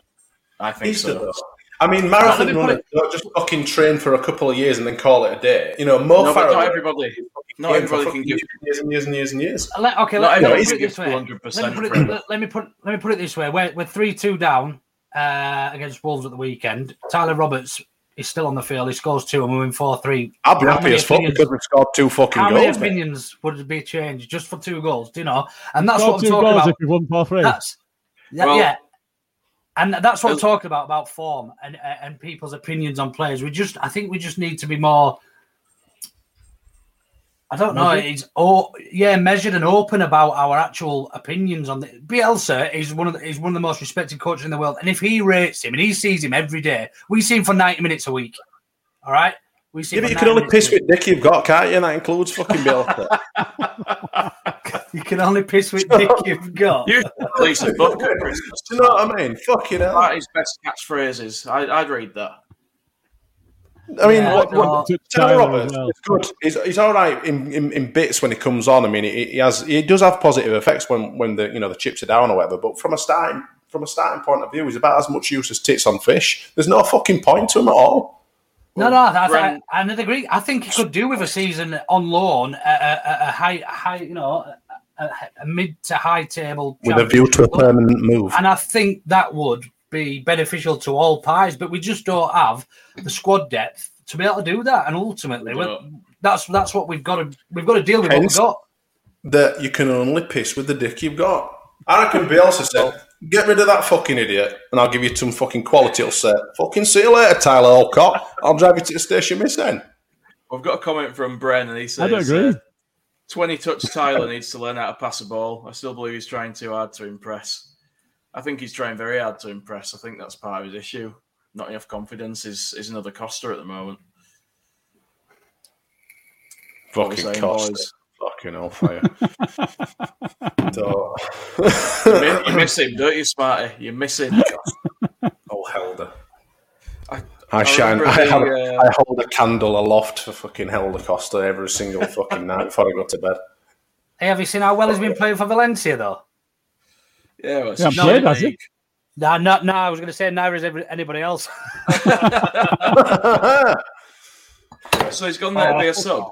I think so. though? I mean, marathon me put runners don't just fucking train for a couple of years and then call it a day. You know, Mo No, Farah not everybody. Not everybody can give. years and years and years and years. Let, okay, Not let, let everybody me he's put it give this way. 200% Let me put it, from- let, let me put let me put it this way. We're we're three two down uh, against Wolves at the weekend. Tyler Roberts is still on the field. He scores two, and we win four three. I'll be How happy as fuck opinions- because we've scored two fucking How many goals. mate. opinions would it be changed just for two goals? Do you know? And that's Scored what I'm two talking goals about. if we won four three. That's yeah, Well- yeah. And that's what I'm talking about about form and uh, and people's opinions on players. We just, I think, we just need to be more. I don't know. Measured? It's oh yeah, measured and open about our actual opinions on the Bielsa is one of the, is one of the most respected coaches in the world, and if he rates him and he sees him every day, we see him for ninety minutes a week. All right, we see. Yeah, but you can only piss with dick you've got, can't you? And that includes fucking Bill. You can only piss with dick you've got. You release a book at Christmas. Do you know what I mean? Fucking hell. That is best catchphrases. I, I'd read that. I mean, Yeah, what, what, To Tyler Tyler Roberts as well. is good. He's, he's all right in, in, in bits when he comes on. I mean, he, he has he does have positive effects when, when the you know the chips are down or whatever. But from a starting from a starting point of view, he's about as much use as tits on fish. There's no fucking point to him at all. No, no, I, I, I, I agree. I think he could do with a season on loan, a, a, a high, high, you know, a, a mid to high table With a view to a permanent move. And I think that would be beneficial to all pies, but we just don't have the squad depth to be able to do that. And ultimately, We we that's that's what we've got to we've got to deal with what we've got. that you can only piss with the dick you've got. I reckon Bielsa said, get rid of that fucking idiot and I'll give you some fucking quality will set. Fucking see you later, Tyler Alcott. I'll drive you to the station, miss then. We've got a comment from Bren, and he says, I don't agree. uh, 20 touch Tyler needs to learn how to pass a ball. I still believe he's trying too hard to impress. I think he's trying very hard to impress. I think that's part of his issue. Not enough confidence is, is another Costa at the moment. What we Fucking saying, Costa. boys? Fucking hellfire. Don't- You miss, you miss him, don't you, Smarty? You miss him. oh, Helder. I- I, I shine. I, the, have, uh, I hold a candle aloft for fucking Helder Costa every single fucking night before I go to bed. Hey, have you seen how well he's been playing for Valencia though? Yeah, well, it's Yeah, a played, shit has he? league. Nah, no, no, I was going to say neither is anybody else. So he's gone there to be a sub.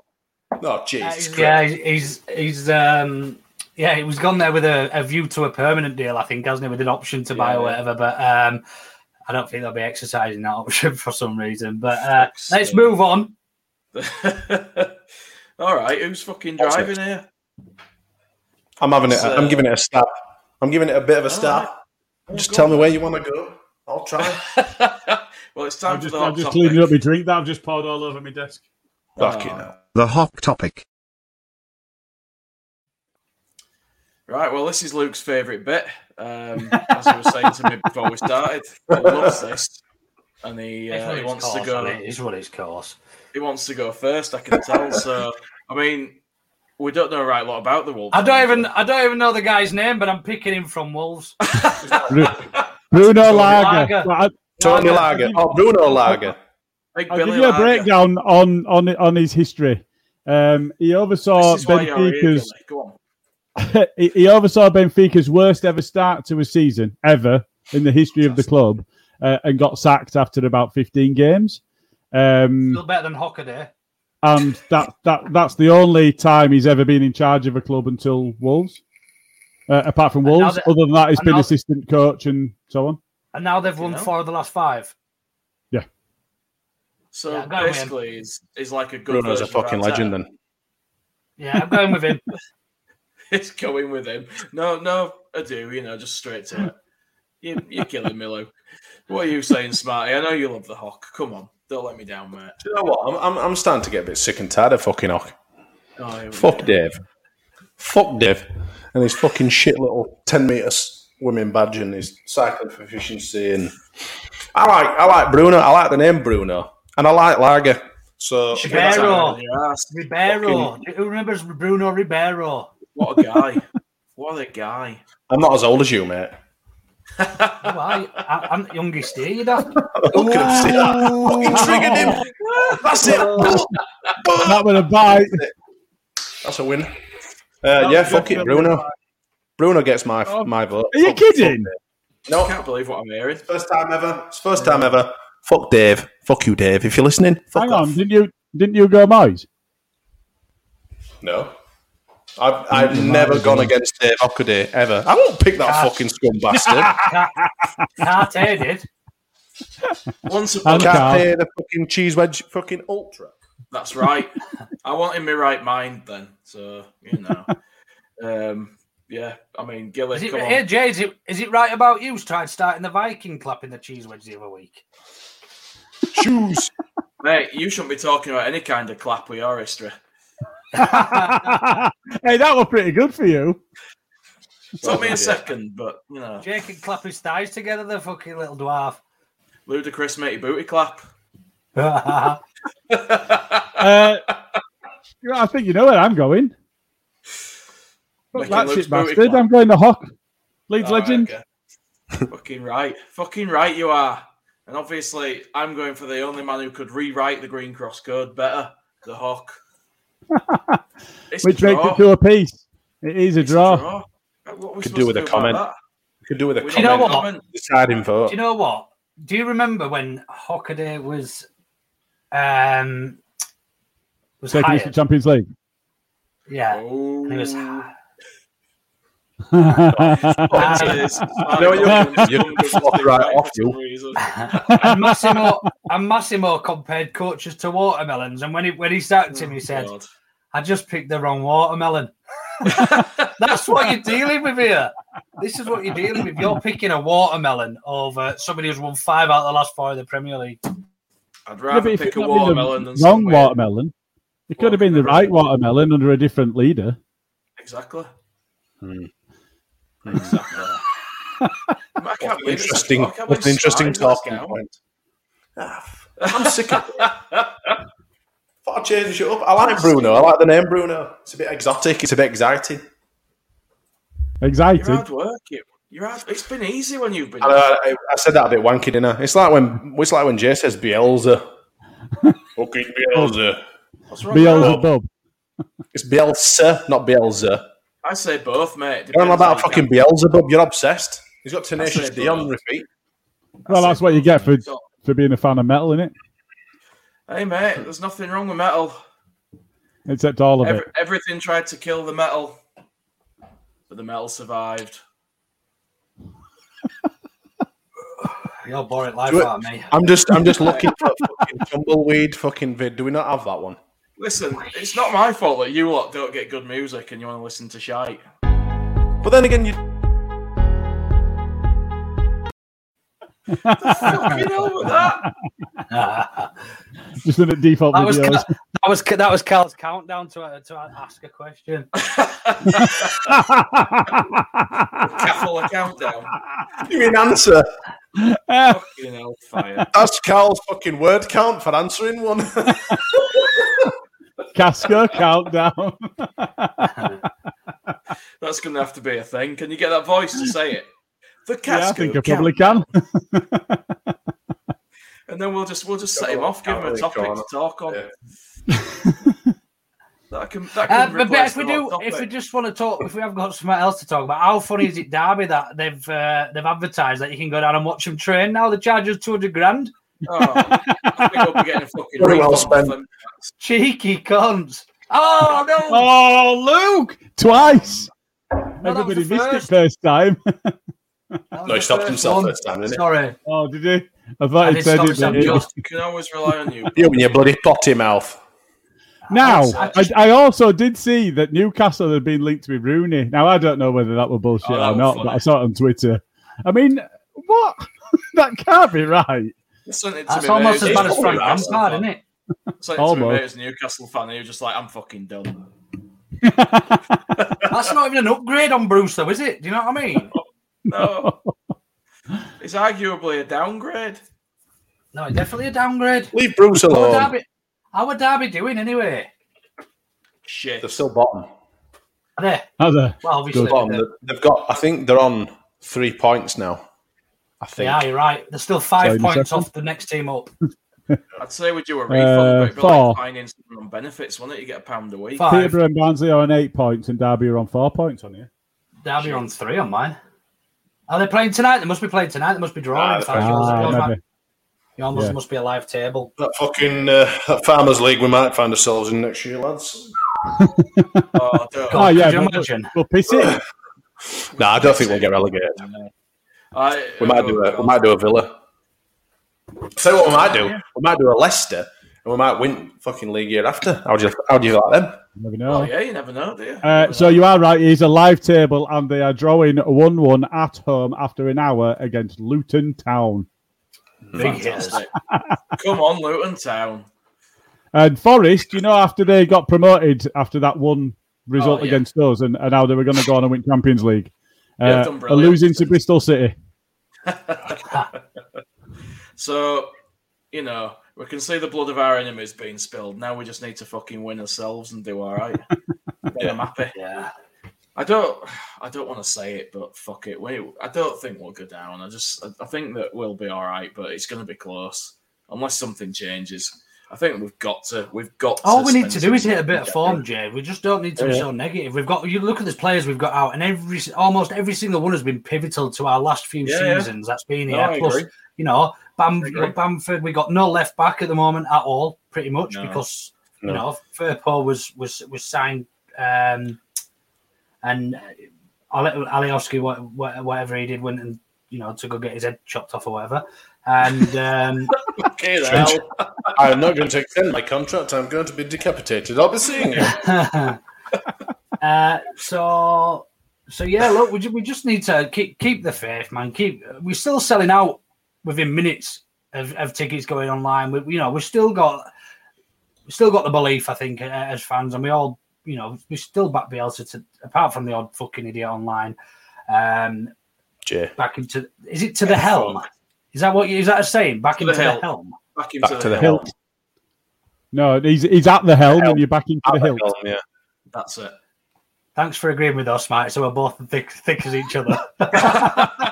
Oh, Jesus He's- Christ. yeah, he's he's um yeah, he was gone there with a, a view to a permanent deal, I think, hasn't he, with an option to buy Yeah. or whatever. But um I don't think they'll be exercising that option for some reason. But uh, let's move on. All right, who's fucking driving here? I'm having it. I'm giving it a stab. I'm giving it a bit of a stab. Just tell me where you want to go. I'll try. well, it's time I'm for just, the I'm hot just topic. cleaning up my drink that I've just poured all over my desk. Fucking Oh. hell. The hot topic. Right, well, this is Luke's favourite bit. Um, as I was saying to me before we started, he loves this, and he, uh, he it's wants to go. isn't it? It's what it's course. He wants to go first. I can tell. So, I mean, we don't know a right lot about the Wolves. I don't even I don't even know the guy's name, but I'm picking him from Wolves. Bruno Lager. Lager. Well, I- Tony Lager. Lager. Oh, Bruno Lager. Big I'll Billy give you a Lager. breakdown on on on his history. Um, he oversaw This is why you're here, Benfica's Billy. Go on. he, he oversaw Benfica's worst ever start to a season ever in the history of the club, uh, and got sacked after about 15 games. Um, Still better than Hockaday. and that that that's the only time he's ever been in charge of a club until Wolves. Uh, apart from Wolves, that- other than that, he's been assistant coach and so on. And now they've won know? four of the last five. So Yeah, go basically, he's, he's like a good. Bruno's a fucking legend then. Yeah, I'm going with him. It's going with him. No, no, I do. You know, just straight to it. You, you're killing me, Lou. What are you saying, Smarty? I know you love the Hawk. Come on, don't let me down, mate. Do you know what? I'm, I'm, I'm starting to get a bit sick and tired of fucking Hawk. Oh, Fuck go. Dave. Fuck Dave. And his fucking shit little 10 metre women badge and his cycling for efficiency. And I like I like Bruno. I like the name Bruno. And I like Lager. So Ribeiro. Your ass. Ribeiro. Who remembers Bruno Ribeiro? What a guy! what a guy! I'm not as old as you, mate. Oh, I, I, I'm the youngest here, you know. Look at him. See that? Fucking triggered him. That's it. That with a bite. That's a win. Uh, yeah, fuck it, Bruno. Bruno gets my Oh. my vote. Are you Fuck- kidding? No, I can't believe what I'm hearing. first time ever. It's first time ever. Fuck Dave. Fuck you, Dave. If you're listening, fuck Hang off. on, didn't you didn't you go Moyes? No. I've, I've never gone against Dave Hockaday, ever. I won't pick that fucking scum bastard. Cartier did. Once upon a Can't the fucking cheese wedge fucking ultra. That's right. I want in my right mind then. So, you know. um, yeah, I mean, Gilly, Is it, come hey, on. Jay, is it, is it right about you tried starting the Viking clapping the cheese wedge the other week? Shoes. Mate, you shouldn't be talking about any kind of clap with your history. hey, that was pretty good for you. Took me a second, but, you know, Jake can clap his thighs together, the fucking little dwarf. ludicrous matey booty clap. Uh, I think you know where I'm going. Fuck that shit bastard. I'm going to Hawk. Leeds All right, legend. okay. Fucking right. Fucking right you are. And obviously, I'm going for the only man who could rewrite the Green Cross code better, the Hawk. It's a Which makes draw. it to a piece. It is a It's a draw. draw. What we Could do with a about comment. that? Could do with a We you know what? comment. Deciding Do vote. you know what? Do you remember when Hockaday was um was Taking us hired? Champions League. Yeah. Oh, And he was it is. You know what, you're- you're fucking right off, you. and Massimo and Massimo compared coaches to watermelons, and when he when he started to him, he said, God. "I just picked the wrong watermelon." That's what you're dealing with here. This is what you're dealing with. You're picking a watermelon over somebody who's won five out of the last four of the Premier League. I'd rather but if pick a not been the watermelon than wrong some watermelon. It could have been the right watermelon under a different leader. Exactly. Hmm. Exactly. I can't believe it's a Interesting. draw. I can't That's believe an interesting Spurs let us talking down. point. Ah, I'm sick of it. Thought I'd change it up. I like Bruno. I like the name Bruno. It's a bit exotic. It's a bit exciting. You're hard work. You- You're hard. It's been easy when you've been. I, know, I, I said that a bit wanky, didn't I? It's like when it's like when Jay says Bielsa. Fucking Bielsa. What's wrong with that? Beelzebub. It's Bielsa, not Bielsa. I say both, mate. You don't know about how you fucking Beelzebub. You're obsessed. He's got Tenacious it, D on repeat. Well, that's what you get for for being a fan of metal, innit? Hey mate, there's nothing wrong with metal. Except all of Every, it. everything tried to kill the metal, but the metal survived. You're boring life out of me. I'm just I'm just looking for a fucking tumbleweed fucking vid. Do we not have that one? Listen, it's not my fault that you lot don't get good music and you want to listen to shite. But then again, you Fucking hell with that. that Just in the default was videos. that was that was Cal's countdown to uh, to ask a question. Careful a countdown. you mean answer? Fucking hellfire. That's Carl's fucking word count for answering one. Casco countdown. That's going to have to be a thing. Can you get that voice to say it? The yeah, I think I probably can. and then we'll just we'll just set him off, give him a topic to talk on. Yeah. That can that Uh, can but, but if we do, hot if we just want to talk, if we haven't got something else to talk about, how funny is it, Derby, that they've uh, they've advertised that you can go down and watch them train now? They charge us two hundred grand. Oh, I think we'll be getting a fucking Very well refund spent. Cheeky cunts! Oh no! oh, Luke! Twice! No, Everybody missed first. it first time. That No, he stopped first himself one. first time, didn't he? Sorry. oh, did he? I thought I he said stop it. myself but- just- You can always rely on you. You and your bloody potty mouth. Now, I I, I also did see that Newcastle had been linked with Rooney. Now, I don't know whether that were bullshit Oh, that or not, funny. but I saw it on Twitter. I mean, what? that can't be right. I sent That's almost mate. as bad as Frank Newcastle Lampard, isn't it? I sent it to me, Almost. as a Newcastle fan. And he was just like, "I'm fucking done." That's not even an upgrade on Bruce, though, is it? Do you know what I mean? No, it's arguably a downgrade. No, it's definitely a downgrade. Leave Bruce How would alone. Derby, how would Derby doing anyway? Shit. They're still bottom. Are they? As a, Well, obviously. Bottom. they- They've- They've got. I think they're on three points now. I think. Yeah, you're right. They're still five Sorry, points off the next team up. I'd say we do a Uh, refund, but it'd be four. like finding someone on benefits, wouldn't it? You get a pound a week. Five. Peterborough and Barnsley are on eight points, and Derby are on four points on you. Derby are on three on mine. Are they playing tonight? They must be playing tonight. They must be drawing. Ah, in fact. they're Ah, yours might- maybe. Yeah. must be a live table. That fucking uh, that Farmers League we might find ourselves in next year, lads. Oh, don't. Oh, yeah, could you imagine? We'll piss it. No, I don't think we'll get relegated. I, We might do a we might do a Villa. Tell you what we might do. We might do a Leicester, and we might win fucking league year after. How do you how do you like them? Never Oh, know. yeah, you never know, do you? Uh, so you are right. It's a live table, and they are drawing one-one at home after an hour against Luton Town. Big hitters. Come on, Luton Town. And Forest, you know, after they got promoted after that one result Oh, yeah. against us, and, and how they were going to go on and win Champions League, Yeah, uh, are losing to Bristol City. So, you know, we can see the blood of our enemies being spilled. Now we just need to fucking win ourselves and do all right. Then I'm happy. Yeah. I don't, I don't want to say it, but fuck it. We, I don't think we'll go down. I just, I think that we'll be all right, but it's going to be close unless something changes. I think we've got to, we've got. to All we need to do is hit a bit of form, Jay. We just don't need to be so negative. We've got you look at the players we've got out, and every almost every single one has been pivotal to our last few Yeah, yeah. seasons. That's been here. I Plus, agree. you know, Bam, Bamford. We got no left back at the moment at all, pretty much No. because No. you know Firpo was was was signed, um, and Ali- Alioski, what, what, whatever he did, went and you know to go get his head chopped off or whatever. And um, Okay, the hell. I'm not going to extend my contract. I'm going to be decapitated. I'll be seeing you. uh, so so yeah, look, we, ju- we just need to keep keep the faith, man. Keep we're still selling out within minutes of, of tickets going online. We, you know, we've still got we still got the belief, I think, uh, as fans, and we all, you know, we still back Bielsa to apart from the odd fucking idiot online. Um, Jay. back into is it to the helm? Is that what you, is that a saying? Back To into the helm. helm. Back into Back the, to the hill. hilt. No, he's he's at the helm, and you're back into the hilt. Yeah. That's it. Thanks for agreeing with us, mate. So we're both thick, thick as each other.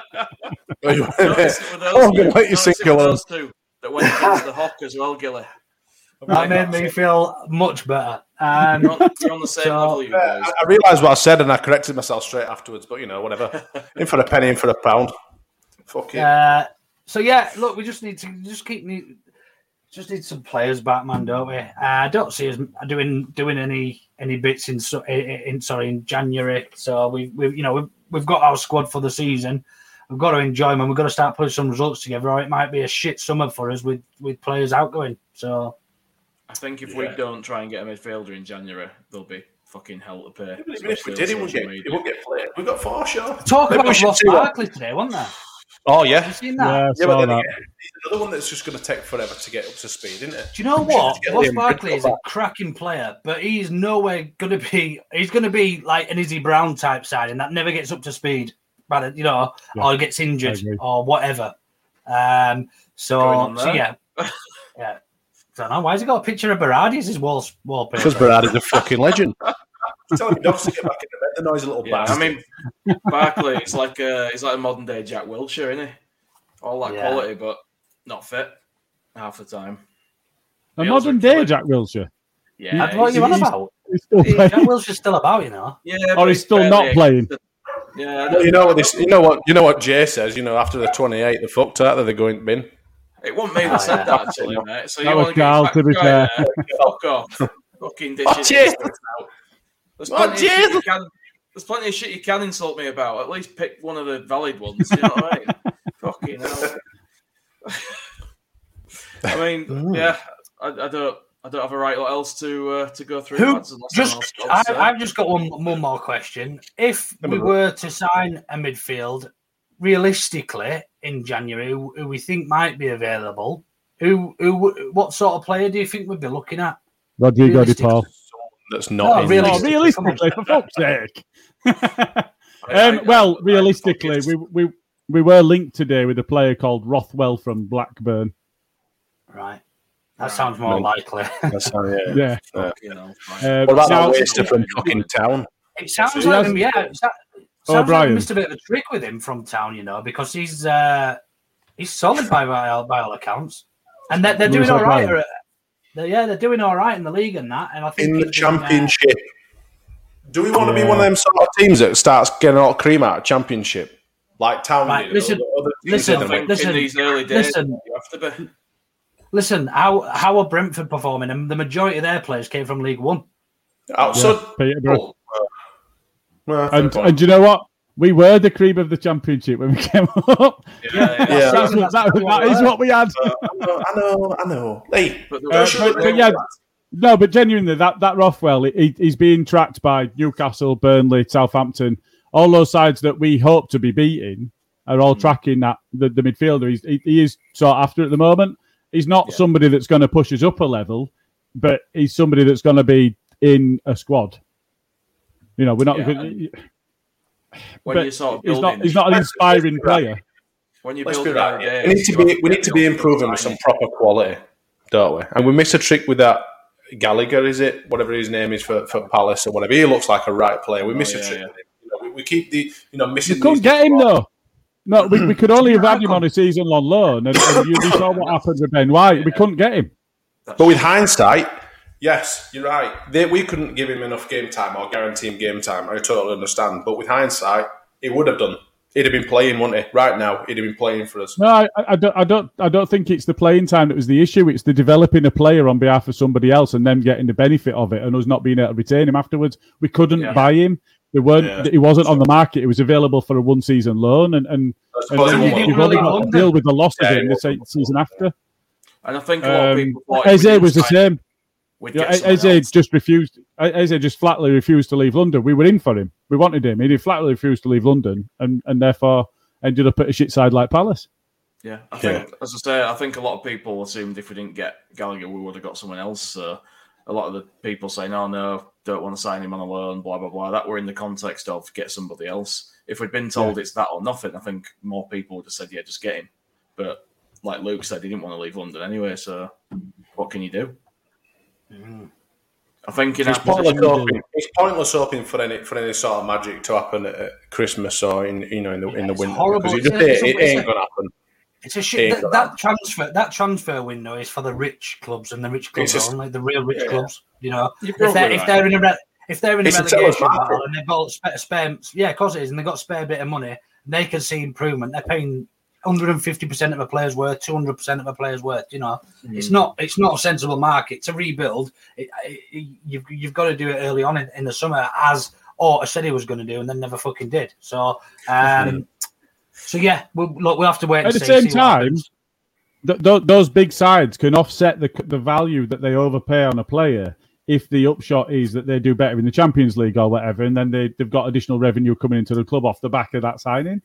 Notice it with those Oh, I'm gonna let you Notice sink it with alone. those two that went against the Hawk as well, Gilly. That made me feel much better. Um, You're on, you're on the same So- level, you Uh, boys. I, I realised what I said and I corrected myself straight afterwards, but you know, whatever. in for a penny, in for a pound. Fuck it. Uh, so yeah, look, we just need to just keep need, just need some players back, man, don't we? Uh, I don't see us doing doing any any bits in so- in, in sorry in January. So we we you know we've, we've got our squad for the season. We've got to enjoy them. and We've got to start putting some results together, or it might be a shit summer for us with with players outgoing. So I think if we don't try and get a midfielder in January, there'll be fucking hell to pay. Even if we did, it won't get, it won't get played. We've got four, sure. talk Maybe about should Ross. Barkley today, wasn't there? Oh, Have yeah. you seen that? Yeah, I Yeah, but then that. again, another one that's just going to take forever to get up to speed, isn't it? Do you know We should what? just get Ross Barkley is a cracking player, but he's nowhere going to be. He's going to be like an Izzy Brown type side, and that never gets up to speed, but you know, Yeah, or gets injured or whatever. Um, so, on so there. yeah, yeah. don't know why has he got a picture of Berardi as his wall wallpaper. Because Brad is a fucking legend. Tell him dogs to get back in the bed. The noise a little Yeah, I mean, Barkley, it's like a, he's like a modern day Jack Wilshere, isn't he? All that Yeah. quality, but not fit half the time. A He modern day Jack Wilshere. Yeah, That's what he's- you on about? He's still Jack playing. Wilshere's still about, you know. yeah, Or but he's still not playing. existed. Yeah, Well, you know what this? You know what? You know what Jay says. You know, after the twenty-eight, the fucked out that they're going to bin. it wasn't me Oh, that said yeah. that actually, mate. So That you was want to get Carl, back to be fair. Fuck off. Fucking Oh, dishes. Jay. There's Oh, plenty, of shit you can, there's plenty of shit you can insult me about. At least pick one of the valid ones. You know what I mean? Fucking hell. I mean, yeah, I, I don't, I don't have a right lot else to uh, to go through. Who lads, unless someone just? I, I've just got one, one more question. If we were to sign a midfield, realistically in January, who, who we think might be available, who, who, what sort of player do you think we'd be looking at? Rodrigo De Realistic. Paul. That's No, not in really. Oh, realistically, for fuck's sake. Um, well, realistically, we, we we were linked today with a player called Rothwell from Blackburn. Right, that sounds more Right. likely. That's not, yeah. Yeah. you know, Uh, What about now- that waster from fucking town? It sounds He like has- him, yeah. It sounds Oh, like Brian. we missed a bit of a trick with him from town, you know, because he's uh, he's solid by, by all by all accounts, and they're, they're Lewis doing all right. O'Brien. Uh, they're- yeah, they're doing all right in the league and that. And I think In the he's uh, championship. Do we want to be one of them sort of teams that starts getting a lot of cream out of championship? Like Town Right, listen- other listen, in I the- think Listen, these early days, listen. you have to be. Listen, how how are Brentford performing? And the majority of their players came from League One. outside. Peterborough. Well, fair And, and do you know what? We were the cream of the championship when we came up. Yeah, yeah. Yeah. That's what- that, that is what we had. I know, I know, I know. Hey, But Uh, but- but yeah, no, but genuinely, that that Rothwell, he, he's being tracked by Newcastle, Burnley, Southampton, all those sides that we hope to be beating are all tracking that the, the midfielder. He's, he, he is sought after at the moment. He's not Yeah. somebody that's going to push us up a level, but he's somebody that's going to be in a squad. You know, we're not. Yeah, gonna- when but you sort of he's not. He's not an inspiring let's be right. player. when you build be the We need to be we need to be improving with some proper quality, don't we? And we miss a trick with that Gallagher, is it? Whatever his name is for, for Palace or whatever. He looks like a right player. We Oh, yeah, a trick yeah. You know, we, we keep the you know missing. You couldn't get him little- though. No, we, we could only have had him on a season long loan, and, and you, you saw what happened with Ben White. We couldn't get him. But with hindsight, yes, you're right. They, we couldn't give him enough game time or guarantee him game time. I totally understand. But with hindsight, he would have done. He'd have been playing, wouldn't he? Right now, he'd have been playing for us. No, I, I don't. I don't. I don't think it's the playing time that was the issue. It's the developing a player on behalf of somebody else and them getting the benefit of it, and us not being able to retain him afterwards. We couldn't Yeah. buy him. There weren't. Yeah. He wasn't on the market. It was available for a one-season loan, and and, and then he did won't- he you've only really got to deal with the loss Yeah, of him the season after. And I think a lot of Um, people thought Eze was the sign, same. We'd You know, get Eze just refused. Eze just flatly refused to leave London. We were in for him. We wanted him. He flatly refused to leave London, and and therefore ended up at a shit side like Palace. Yeah, I think, as I say, I think a lot of people assumed if we didn't get Gallagher, we would have got someone else. So a lot of the people saying, "Oh no, don't want to sign him on a loan," blah blah blah. That were in the context of get somebody else. If we'd been told it's that or nothing, I think more people would have said, "Yeah, just get him." But like Luke said, he didn't want to leave London anyway. So what can you do? I think in It's pointless, hoping, it's pointless hoping for any for any sort of magic to happen at, at Christmas or in you know in the in the winter horrible. because it, just It's a- ain't, it ain't gonna happen. It's a shit. That, that transfer that transfer window is for the rich clubs and the rich clubs just- only the real rich Yeah. clubs. You know, if they're probably if they're in a re- if they're in a It's a relegation market. battle and they've got spare, spare yeah, of course it is, and they've got a spare bit of money, they can see improvement. They're paying 150 percent of a player's worth, 200 percent of a player's worth. You know, Mm. it's not it's not a sensible market to rebuild. It, it, you've you've got to do it early on in, in the summer, as Orta said he was going to do, and then never fucking did. So, um, so yeah, we'll, look, we'll have to wait. At and the see- same see time, th- th- those big sides can offset the the value that they overpay on a player if the upshot is that they do better in the Champions League or whatever, and then they, they've got additional revenue coming into the club off the back of that signing.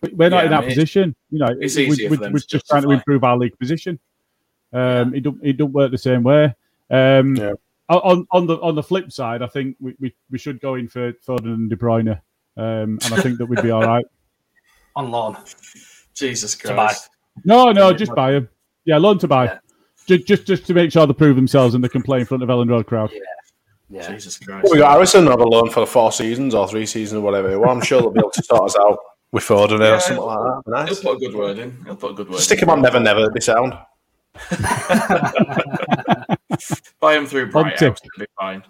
But we're not Yeah, in that I mean, position. You know, it's we, easier we, we're to just trying to improve our league position. Um, It don't it don't work the same way. Um, Yeah. On on the on the flip side, I think we, we, we should go in for Foden and De Bruyne, um, and I think that we'd be all right. on loan. Jesus Christ. No, no, just buy them. Yeah, loan to buy. Yeah. Just, just, just to make sure they prove themselves and they can play in front of Elland Road crowd. Yeah. Jesus Christ. Well, we got Harrison on a loan for the four seasons or three seasons or whatever. Well, I'm sure they'll be able to sort us out with Foden Yeah. or something like that. Be He'll put a good word in. He'll put a good word Stick in. him on Never Never. It'd be sound. Buy him through Bright Humpty. House, it'll be fine.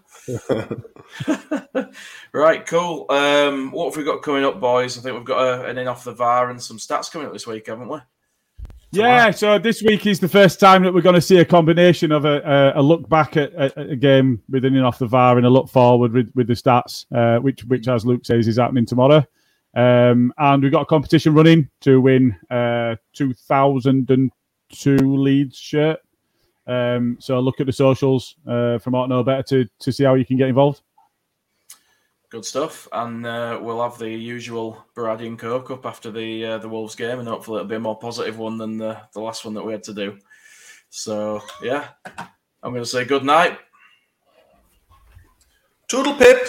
right, cool. Um, what have we got coming up, boys? I think we've got a, an in off the VAR and some stats coming up this week, haven't we? Yeah, so this week is the first time that we're going to see a combination of a, a, a look back at, at a game with an in off the VAR and a look forward with, with the stats, uh, which, which, as Luke says, is happening tomorrow. Um, and we've got a competition running to win uh, 2002 Leeds shirt. Um, so look at the socials uh, from to Know Better to, to see how you can get involved. Good stuff. And uh, we'll have the usual Berardi and Coke up after the uh, the Wolves game, and hopefully it'll be a more positive one than the, the last one that we had to do. So, yeah, I'm going to say good night. Toodle pip.